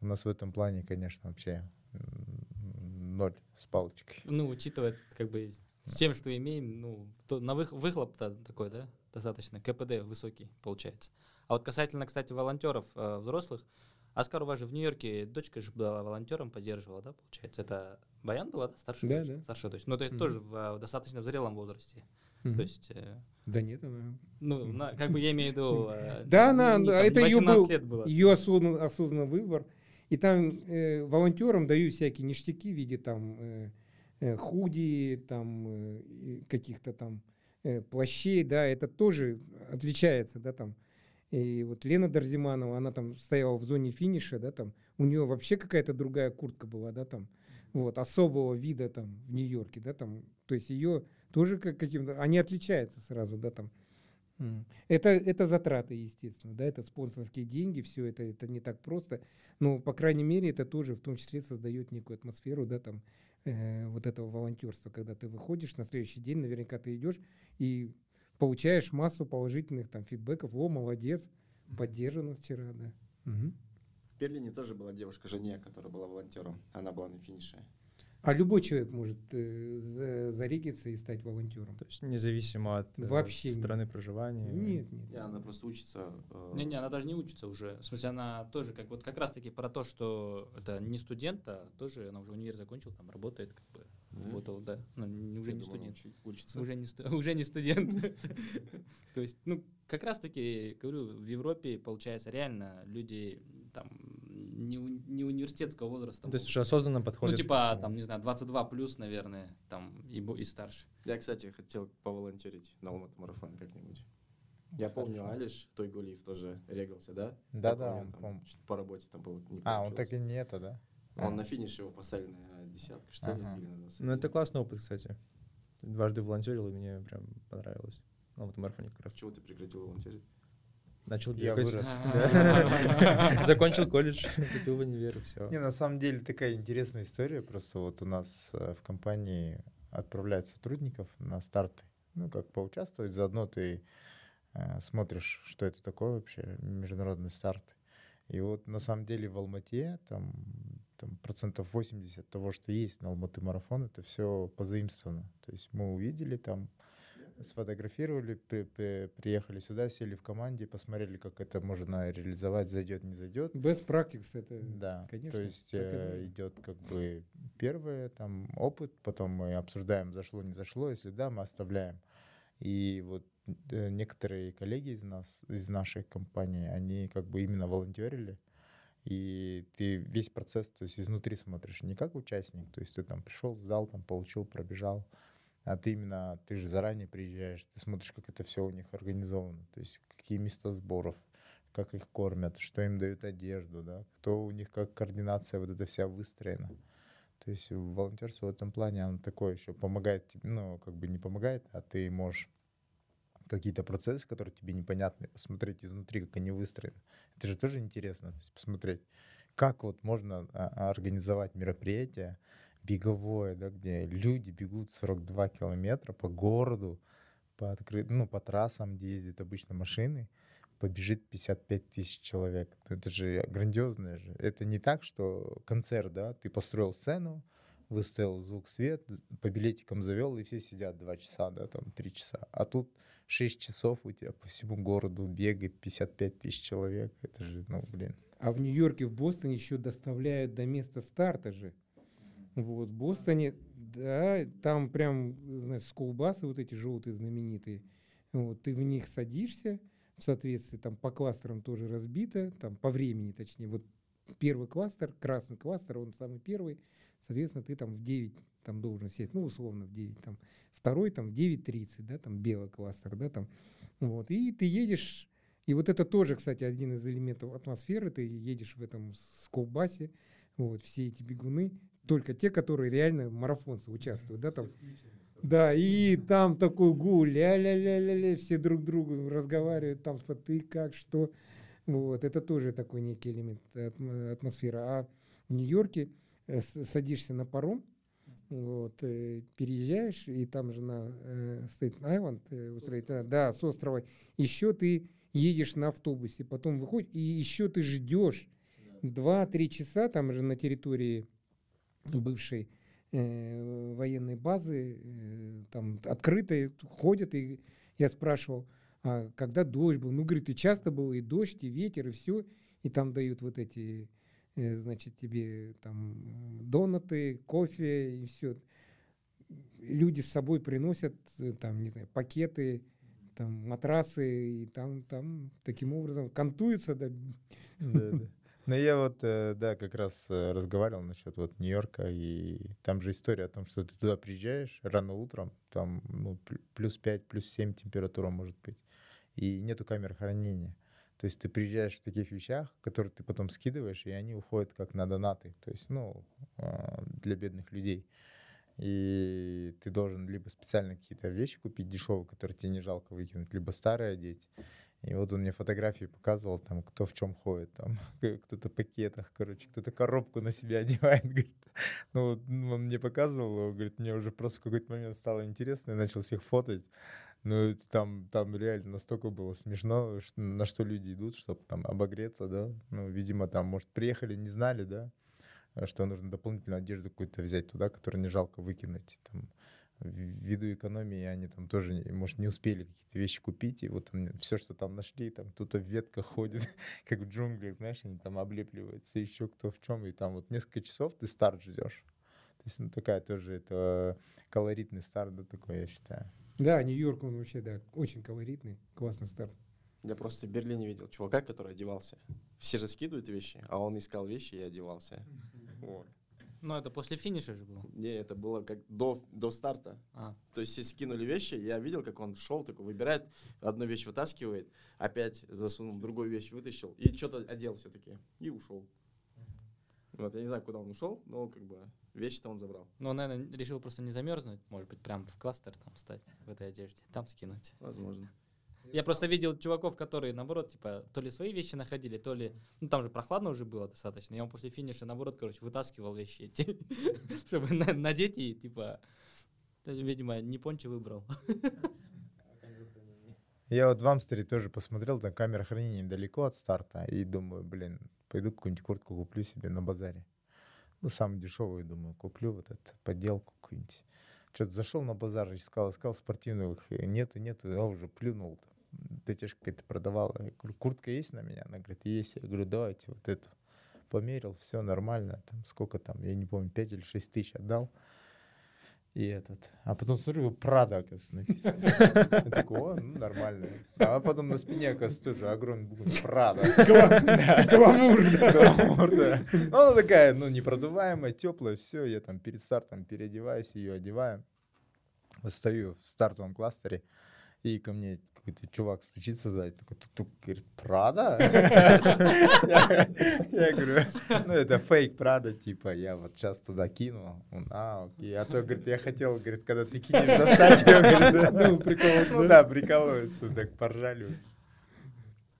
У нас в этом плане, конечно, вообще ноль с палочкой. Ну, учитывая, как бы, с тем, что имеем, ну, то на вых- выхлоп-то такой, да, достаточно, КПД высокий получается. А вот касательно, кстати, волонтеров э, взрослых, Оскар, у вас же в Нью-Йорке дочка же была волонтером, поддерживала, да, получается? Это Баян была, да, старшая Да, дочь? да. Старшая дочь. Ну, это Мгм. тоже в, э, достаточно в зрелом возрасте. Мгм. То есть, э, Да нет, она... ну, на- как бы я имею в виду... э, Да, она, не да, там это ее 18 был, лет было. ее осознанный, осознанный выбор. И там э, волонтерам дают всякие ништяки в виде там э, худи, там э, каких-то там э, плащей, да, это тоже отличается, да, там. И вот Лена Дарзиманова, она там стояла в зоне финиша, да, там, у нее вообще какая-то другая куртка была, да, там, вот, особого вида там в Нью-Йорке, да, там, то есть ее тоже как каким-то, они отличаются сразу, да, там. Это, это затраты, естественно, да, это спонсорские деньги, все это, это не так просто, но, по крайней мере, это тоже в том числе создает некую атмосферу, да, там, э, вот этого волонтерства, когда ты выходишь на следующий день, наверняка ты идешь и получаешь массу положительных там фидбэков, о, молодец, поддержано вчера, да. Мгм. В Берлине тоже была девушка Женя, которая была волонтером. Она была на финише. А любой человек может э, за- зарегиться и стать волонтером. То есть независимо от э, Вообще нет. страны проживания. Нет, нет. Не, она просто учится. э, Не-не, она даже не учится уже. В смысле, она тоже как вот как раз-таки про то, что это не студент, а тоже она уже универ закончил, там работает, как бы да? работала, да. Ну, не- уже Я не думал, студент. учи- Учится. Уже не, уже не студент. То есть, ну, как раз-таки, говорю, в Европе, получается, реально люди там не, у- не университетского возраста. Ну, То есть уже осознанно ну, подходит. к типа, там, не знаю, 22 плюс, наверное, там, и, и старше. Я, кстати, хотел поволонтерить на Алматы марафон как-нибудь. Я помню, Алиш Тойгулиев тоже регался, да? Да, Я да, помню, он там пом- что-то по работе там было. не А, он так и не это, да? Он А. на финише его поставили на десятку, что ли, Ага. или на 20. Ну, это классный опыт, кстати. Дважды волонтерил, и мне прям понравилось. Ну, вот марафоне как раз. Чего ты прекратил волонтерить? Начал Я бегать. вырос. Да. Закончил колледж, поступил в универ, все. Не, на самом деле такая интересная история. Просто вот у нас э, в компании отправляют сотрудников на старты. Ну, как поучаствовать, заодно ты э, смотришь, что это такое вообще, международный старт. И вот на самом деле в Алмате там, там процентов 80 того, что есть на Алматы марафон, это все позаимствовано. То есть мы увидели там, сфотографировали, при- при- приехали сюда, сели в команде, посмотрели, как это можно реализовать, зайдет, не зайдет. Best practice это, Да, конечно. то есть э, идет как бы первый там опыт, потом мы обсуждаем, зашло, не зашло, если да, мы оставляем. И вот э, некоторые коллеги из нас, из нашей компании, они как бы именно волонтерили, и ты весь процесс, то есть изнутри смотришь, не как участник, то есть ты там пришел, сдал, там получил, пробежал, а ты именно, ты же заранее приезжаешь, ты смотришь, как это все у них организовано, то есть какие места сборов, как их кормят, что им дают одежду, да, кто у них, как координация вот эта вся выстроена. То есть волонтерство в этом плане, оно такое еще помогает, тебе, ну, как бы не помогает, а ты можешь какие-то процессы, которые тебе непонятны, посмотреть изнутри, как они выстроены. Это же тоже интересно, то есть посмотреть, как вот можно а, организовать мероприятие беговое, да, где люди бегут 42 километра по городу, по, откры- ну, по трассам, где ездят обычно машины, побежит 55 тысяч человек. Это же грандиозное же. Это не так, что концерт, да, ты построил сцену, выставил звук, свет, по билетикам завел, и все сидят 2 часа, да, там 3 часа. А тут 6 часов у тебя по всему городу бегает 55 тысяч человек. Это же, ну, блин. А в Нью-Йорке, в Бостоне еще доставляют до места старта же. Вот, в Бостоне, да, там прям, знаешь, скулбасы вот эти желтые знаменитые. Вот, ты в них садишься, в соответствии, там по кластерам тоже разбито, там по времени точнее. Вот первый кластер, красный кластер, он самый первый, соответственно, ты там в 9 там должен сесть, ну, условно, в 9, там, второй там в 9.30, да, там белый кластер, да, там, вот, и ты едешь, и вот это тоже, кстати, один из элементов атмосферы, ты едешь в этом скулбасе, вот, все эти бегуны, только те, которые реально марафонцы участвуют, да, там, да, и там такой гул, ля-ля-ля-ля-ля, все друг другу разговаривают, там, что ты как, что, вот, это тоже такой некий элемент атм- атмосферы. А в Нью-Йорке э, садишься на паром, вот, э, переезжаешь, и там же на э, Стейтен-Айленд, э, у Стейтена- да, с острова, еще ты едешь на автобусе, потом выходишь, и еще ты ждешь, 2-3 часа там же на территории бывшей э, военной базы, э, там открытые, ходят, и я спрашивал, а когда дождь был? Ну, говорит, и часто был, и дождь, и ветер, и все, и там дают вот эти, э, значит, тебе там донаты, кофе, и все. Люди с собой приносят, э, там, не знаю, пакеты, там, матрасы, и там, там таким образом кантуются, да. Да, да. Ну, я вот, э, да, как раз э, разговаривал насчет вот Нью-Йорка, и там же история о том, что ты туда приезжаешь рано утром, там ну, пл- плюс 5, плюс 7 температура может быть, и нету камер хранения. То есть ты приезжаешь в таких вещах, которые ты потом скидываешь, и они уходят как на донаты, то есть, ну, а, для бедных людей. И ты должен либо специально какие-то вещи купить дешевые, которые тебе не жалко выкинуть, либо старые одеть. И вот он мне фотографии показывал, там, кто в чем ходит, там, кто-то в пакетах, короче, кто-то коробку на себя одевает, говорит. Ну, вот ну, он мне показывал, говорит, мне уже просто в какой-то момент стало интересно, я начал всех фотать. Ну, там, там реально настолько было смешно, что, на что люди идут, чтобы там обогреться, да. Ну, видимо, там, может, приехали, не знали, да, что нужно дополнительную одежду какую-то взять туда, которую не жалко выкинуть. Там, ввиду экономии они там тоже, может, не успели какие-то вещи купить, и вот все, что там нашли, там кто-то в ветках ходит, как в джунглях, знаешь, они там облепливаются, еще кто в чем, и там вот несколько часов ты старт ждешь. То есть, ну, такая тоже, это колоритный старт, да, такой, я считаю. Да, Нью-Йорк, он вообще, да, очень колоритный, классный старт. Я просто в Берлине видел чувака, который одевался. Все же скидывают вещи, а он искал вещи и одевался. Вот. Ну, это после финиша же было. Не, это было как до, до старта. А, То есть, если скинули вещи, я видел, как он шел, такой выбирает, одну вещь вытаскивает, опять засунул, другую вещь вытащил, и что-то одел все-таки, и ушел. Вот, я не знаю, куда он ушел, но как бы вещи-то он забрал. ну, он, наверное, решил просто не замерзнуть, может быть, прям в кластер там стать в этой одежде, там скинуть. Возможно. Я просто видел чуваков, которые, наоборот, типа, то ли свои вещи находили, то ли... Ну, там же прохладно уже было достаточно. И он после финиша, наоборот, короче, вытаскивал вещи эти, чтобы на- надеть и, типа... Видимо, не пончо выбрал. Я вот в Амстере тоже посмотрел, там камера хранения недалеко от старта, и думаю, блин, пойду какую-нибудь куртку куплю себе на базаре. Ну, самую дешевую, думаю, куплю вот эту подделку какую-нибудь. Что-то зашел на базар, искал, искал спортивных, нету, нету, я уже плюнул. Да тебе ж какая-то продавала. Я говорю, куртка есть на меня? Она говорит, есть. Я говорю, давайте вот эту. Померил, все нормально. Там сколько там, я не помню, 5 или 6 тысяч отдал. И этот. А потом смотрю, Прада, оказывается, написано. Я такой, о, ну, нормально. А потом на спине, оказывается, тоже огромный букв Прада. Гламур. Гламур, да. Ну, она такая, ну, непродуваемая, теплая, все. Я там перед стартом переодеваюсь, ее одеваю. Стою в стартовом кластере. И ко мне какой-то чувак стучится сзади, такой, тук-тук, говорит, Прада? Я говорю, ну это фейк Прада, типа, я вот сейчас туда кину. Он, а, окей. А то, говорит, я хотел, говорит, когда ты кинешь, достать ее, говорит, Ну, приколоться, Ну да, прикалывается, так поржали.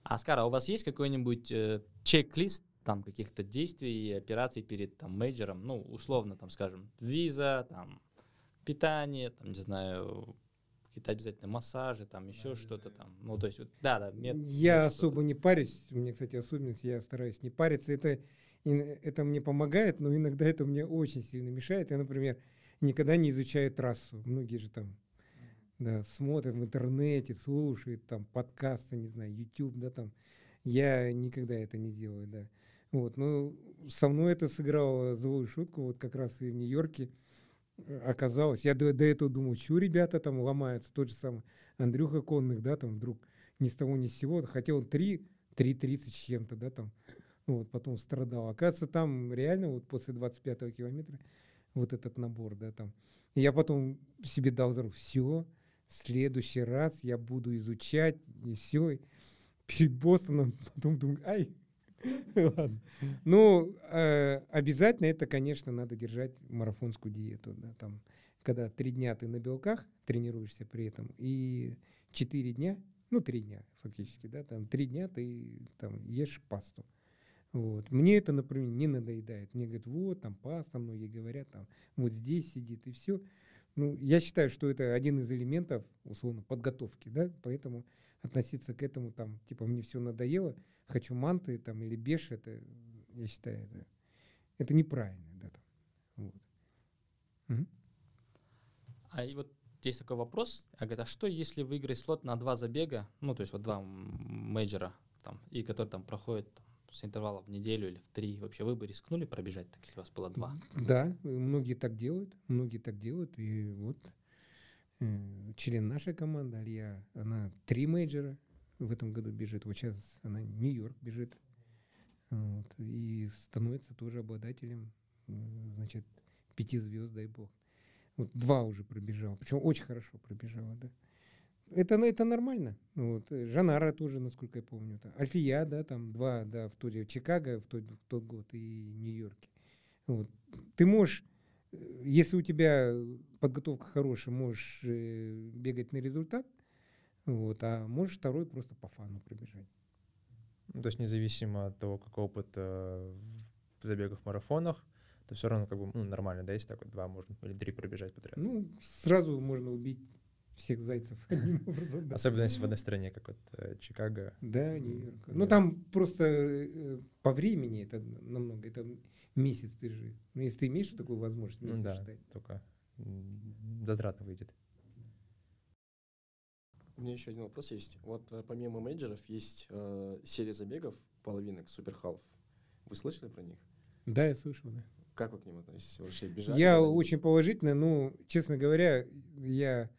Аскар, а у вас есть какой-нибудь э, чек-лист там каких-то действий и операций перед там мейджером? Ну, условно, там, скажем, виза, там, питание, там, не знаю, какие-то обязательно массажи, там, еще что-то там. Ну, то есть, вот, да, да. нет- Я нет особо не парюсь. У меня, кстати, особенность, я стараюсь не париться. Это, это мне помогает, но иногда это мне очень сильно мешает. Я, например, никогда не изучаю трассу. Многие же там да, смотрят в интернете, слушают там подкасты, не знаю, YouTube, да, там. Я никогда это не делаю, да. Вот, ну, со мной это сыграло злую шутку, вот как раз и в Нью-Йорке оказалось. Я до, до этого думал, что ребята там ломаются, тот же самый Андрюха Конных, да, там вдруг ни с того ни с сего, хотел 3, 3.30 с чем-то, да, там, вот, потом страдал. Оказывается, там реально вот после 25 километра вот этот набор, да, там. И я потом себе дал зару, все, в следующий раз я буду изучать, и все. Перед Бостоном потом думаю, ай, ладно. Ну, э, обязательно это, конечно, надо держать марафонскую диету, да, там, когда три дня ты на белках тренируешься при этом, и четыре дня, ну, три дня фактически, да, там, три дня ты там ешь пасту. Вот. Мне это, например, не надоедает. Мне говорят, вот, там паста, многие говорят, там, вот здесь сидит, и все. Ну, я считаю, что это один из элементов, условно, подготовки, да, поэтому относиться к этому, там, типа, мне все надоело, хочу манты, там, или беш, это Я считаю, это, это неправильно. Да, там. Вот. Мгм. А и вот здесь такой вопрос. А говорит, а что если выиграть слот на два забега, ну, то есть вот два мейджора, там, и который там проходит там, с интервала в неделю или в три, вообще вы бы рискнули пробежать, так, если у вас было два? Да, многие так делают, многие так делают. И вот член нашей команды, Алия, она три мейджора в этом году бежит. Вот сейчас она Нью-Йорк бежит. Вот, и становится тоже обладателем, значит, пяти звезд, дай бог. Вот два уже пробежал, причем очень хорошо пробежала, да. Это, это нормально. Вот. э, Жанара тоже, насколько я помню. Там. Альфия, да, там два, да, в в Чикаго в тот, в тот год и Нью-Йорке. Вот. Ты можешь, э, если у тебя подготовка хорошая, можешь э, бегать на результат, вот, а можешь второй просто по фану пробежать. Ну, то есть независимо от того, какой опыт э, в забегах, марафонах, то все равно как бы ну, нормально, да, если так вот два можно или три пробежать подряд. Ну, сразу можно убить всех зайцев одним образом. да. Особенно если в одной стране, как вот э, Чикаго. Да, Нью-Йорк. Ну, Да. там просто э, по времени это намного, это месяц ты же. Ну, если ты имеешь такую возможность, Ну месяц да, считай. только затратно выйдет. У меня еще один вопрос есть. Вот э, помимо менеджеров есть э, серия забегов, половинок, суперхалф. Вы слышали про них? Да, я слышал, да. Как вы к ним относитесь? Вообще бежали? Я очень положительно, ну, честно говоря, я,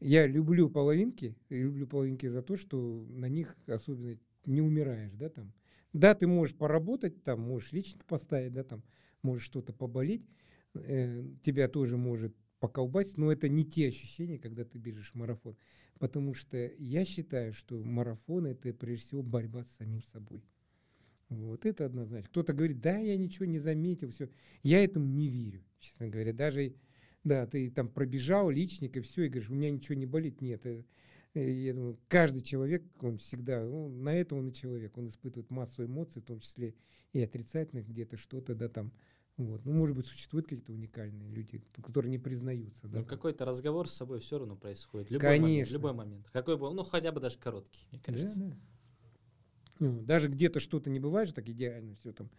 я люблю половинки, люблю половинки за то, что на них особенно не умираешь, да, там. Да, ты можешь поработать, там, можешь личник поставить, да, там, можешь что-то поболеть, э, тебя тоже может поколбасить, но это не те ощущения, когда ты бежишь марафон. Потому что я считаю, что марафон это прежде всего борьба с самим собой. Вот это однозначно. Кто-то говорит, да, я ничего не заметил, все. Я этому не верю, честно говоря. Даже, да, ты там пробежал личник и все, и говоришь, у меня ничего не болит. Нет, э, э, я думаю, каждый человек, он всегда, ну, на это он и человек, он испытывает массу эмоций, в том числе и отрицательных где-то что-то, да, там. Вот. Ну, может быть, существуют какие-то уникальные люди, которые не признаются. Да, Ну, там. какой-то разговор с собой все равно происходит. Любой момент, Конечно. любой момент. Какой бы, ну, хотя бы даже короткий, мне Да, кажется. да. Ну, даже где-то что-то не бывает же так идеально все там.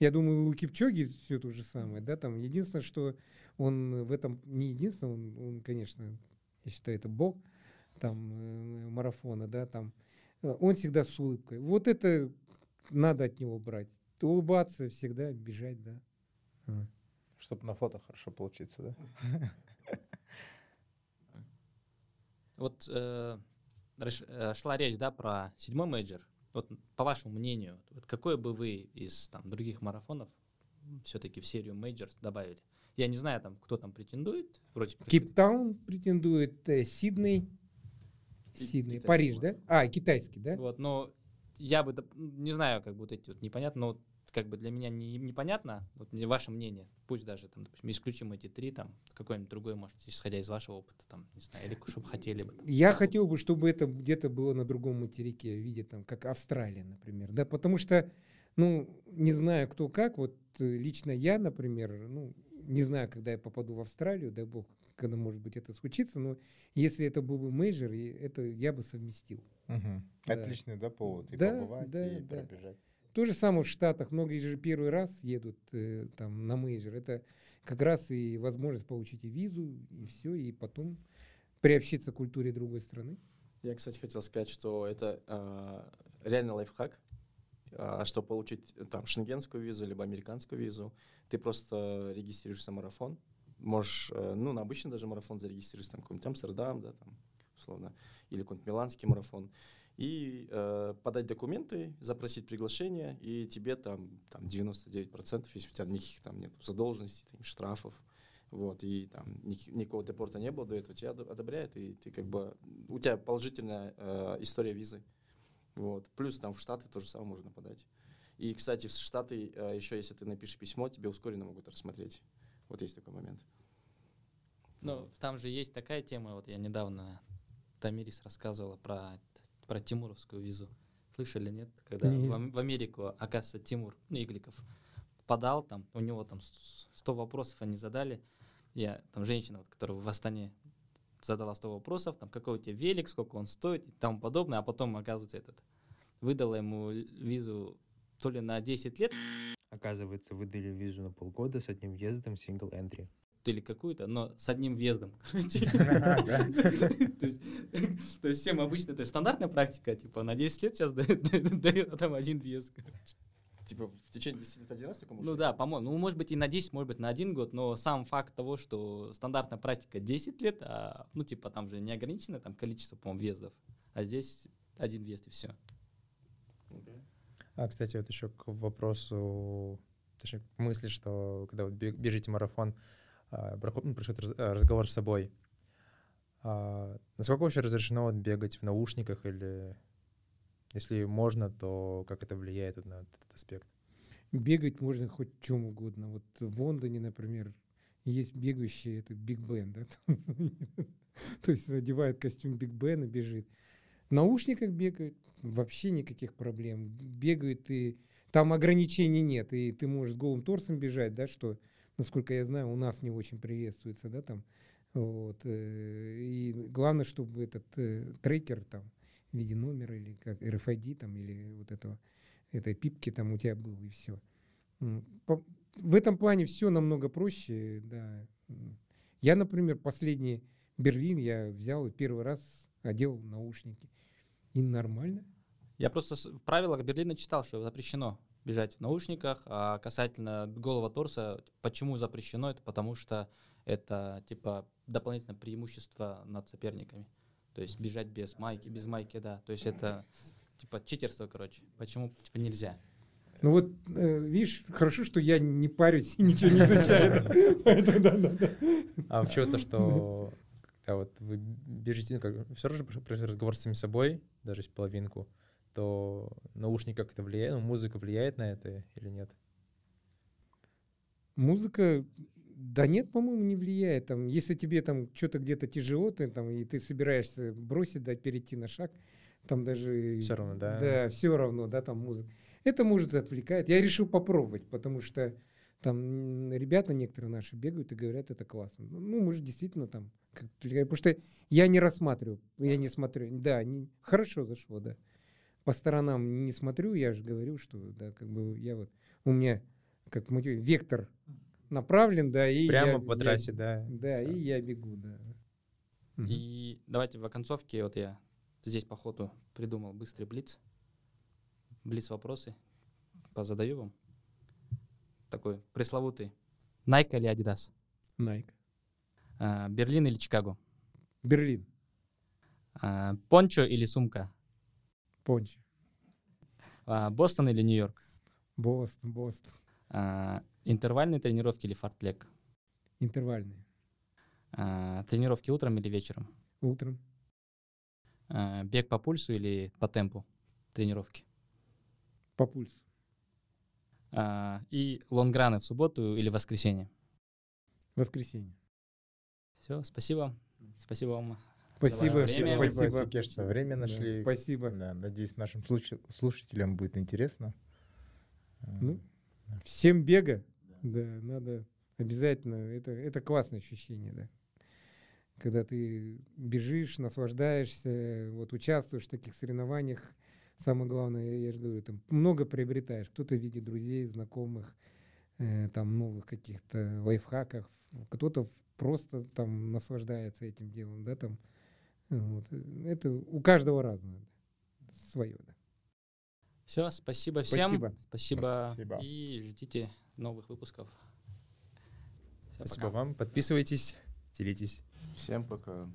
Я думаю, у Кипчоги все то же самое, да, там единственное, что он в этом не единственное, он, он, конечно, я считаю, это бог там э, марафона, да, там, э, он всегда с улыбкой. Вот это надо от него брать. Улыбаться всегда, бежать, да. Чтобы на фото хорошо получиться, да? Вот э, э, шла речь, да, про седьмой мейджор. Вот по вашему мнению, вот какой бы вы из там, других марафонов все-таки в серию мейджор добавили? Я не знаю, там, кто там претендует. Вроде Кейптаун претендует, э, Сидней, И- Сидней, Париж, да? А, китайский, да? Вот, но я бы, не знаю, как вот эти вот непонятно, но как бы для меня не, непонятно, вот мне ваше мнение, пусть даже там, допустим, исключим эти три, там, какой-нибудь другой, может, исходя из вашего опыта, там, не знаю, или чтобы хотели бы. там. Я хотел бы, чтобы это где-то было на другом материке, в виде там, как Австралия, например, да, потому что, ну, не знаю кто как, вот э, лично я, например, ну, не знаю, когда я попаду в Австралию, дай бог, когда, может быть, это случится, но если это был бы мейджор, это я бы совместил. Мгм. Да. Отличный, да, повод. И Да, побывать, да, и да. пробежать. То же самое в Штатах, многие же первый раз едут э, там на мейджор, это как раз и возможность получить и визу, и все, и потом приобщиться к культуре другой страны. Я, кстати, хотел сказать, что это а, реально лайфхак. А, чтобы получить э, там шенгенскую визу либо американскую визу, ты просто регистрируешься марафон. Можешь, э, ну, на обычный даже марафон зарегистрироваться, там, какой-нибудь Амстердам, да, там, условно, или какой-нибудь миланский марафон. И э, подать документы, запросить приглашение, и тебе там, там 99%, если у тебя никаких там нет задолженностей, там, штрафов, вот, и там ник- никакого депорта не было до этого, тебя одо- одобряют, и ты как бы, у тебя положительная э, история визы, вот. Плюс там в Штаты то же самое можно подать. И, кстати, в Штаты э, еще, если ты напишешь письмо, тебе ускоренно могут рассмотреть. Вот есть такой момент. Ну, там же есть такая тема, вот я недавно Тамирис рассказывала про, про тимуровскую визу. Слышали, нет? Когда Нет. в, в Америку, оказывается, Тимур ну, Игликов подал, там, у него там с- 100 вопросов они задали. Я, там, женщина, вот, которая в Астане задала 100 вопросов, там, какой у тебя велик, сколько он стоит и тому подобное, а потом, оказывается, этот, выдала ему визу то ли на 10 лет, Оказывается, выдали визу на полгода с одним въездом single entry. Или какую-то, но с одним въездом. короче. То есть всем обычно это стандартная практика, типа на 10 лет сейчас дают, а там один въезд. короче. Типа в течение 10 лет один раз только Ну да, по-моему, ну может быть и на 10, может быть на один год, но сам факт того, что стандартная практика 10 лет, а, ну типа там же не ограничено там количество, по-моему, въездов, а здесь один въезд и все. А, кстати, вот еще к вопросу, точнее, к мысли, что когда вы бежите марафон, ну, происходит раз- а, разговор с собой. А, насколько вообще разрешено бегать в наушниках или если можно, то как это влияет на этот аспект? Бегать можно хоть чем угодно. Вот в Лондоне, например, есть бегающий это Биг Бен, да? То есть одевает костюм Биг Бена, бежит. В наушниках бегают, вообще никаких проблем. Бегают и там ограничений нет, и ты можешь голым торсом бежать, да, что, насколько я знаю, у нас не очень приветствуется, да, там. Вот. э, И главное, чтобы этот э, трекер там в виде номера или как RFID там или вот этого этой пипки там у тебя был и все. В этом плане все намного проще, да. Я, например, последний Берлин я взял и первый раз одел наушники. И нормально. Я просто в правилах Берлина читал, что запрещено бежать в наушниках, а касательно голого торса, почему запрещено, это потому что это типа дополнительное преимущество над соперниками. То есть бежать без майки, без майки, да. То есть это типа читерство, короче. Почему типа нельзя? Ну вот, э, видишь, хорошо, что я не парюсь и ничего не изучаю. А вообще то, что когда вот вы бежите, как, все равно же разговор с самим собой, даже если половинку, то наушник как это влияет, ну, музыка влияет на это или нет? Музыка, да нет, по-моему, не влияет. Там, если тебе там что-то где-то тяжело, ты, там, и ты собираешься бросить, да, перейти на шаг, там даже... Всё равно, да? Да, все равно, да, там музыка. Это может отвлекать. Я решил попробовать, потому что там ребята некоторые наши бегают и говорят, это классно. Ну, может, действительно там... Потому что я не рассматриваю, я не смотрю. Да, не- хорошо зашло, да. По сторонам не смотрю, я же говорю, что, да, как бы я вот... У меня, как мотив, вектор направлен, да, и Прямо я- по я- трассе, да. Да, всё. и я бегу, да. И давайте в оконцовке, вот я здесь по ходу придумал быстрый блиц. Блиц вопросы. Позадаю вам. Такой пресловутый. Nike или Adidas? Nike. А, Берлин или Чикаго? Берлин. А, Пончо или сумка? Пончи. А, Бостон или Нью-Йорк? Бостон, Бостон. А, Интервальные тренировки или фартлек? Интервальные. А, Тренировки утром или вечером? Утром. А, Бег по пульсу или по темпу тренировки? По пульсу. А, И лонграны в субботу или воскресенье? Воскресенье. Все, спасибо. Спасибо вам. Спасибо. время. Спасибо, Спасибо. Что время Да, нашли. Спасибо. Да, надеюсь, нашим слуш- слушателям будет интересно. Ну, Всем бега. Да, надо обязательно. Это, это классное ощущение, да. Когда ты бежишь, наслаждаешься, вот участвуешь в таких соревнованиях. Самое главное, я же говорю, там много приобретаешь. Кто-то в виде друзей, знакомых, э, там новых каких-то лайфхаков. Кто-то просто там наслаждается этим делом, да, там. Вот. Это у каждого разное. Свое, да. Все, спасибо всем. Спасибо. Спасибо. Спасибо. И ждите новых выпусков. Всё, Спасибо пока. вам. Подписывайтесь, делитесь. Всем пока.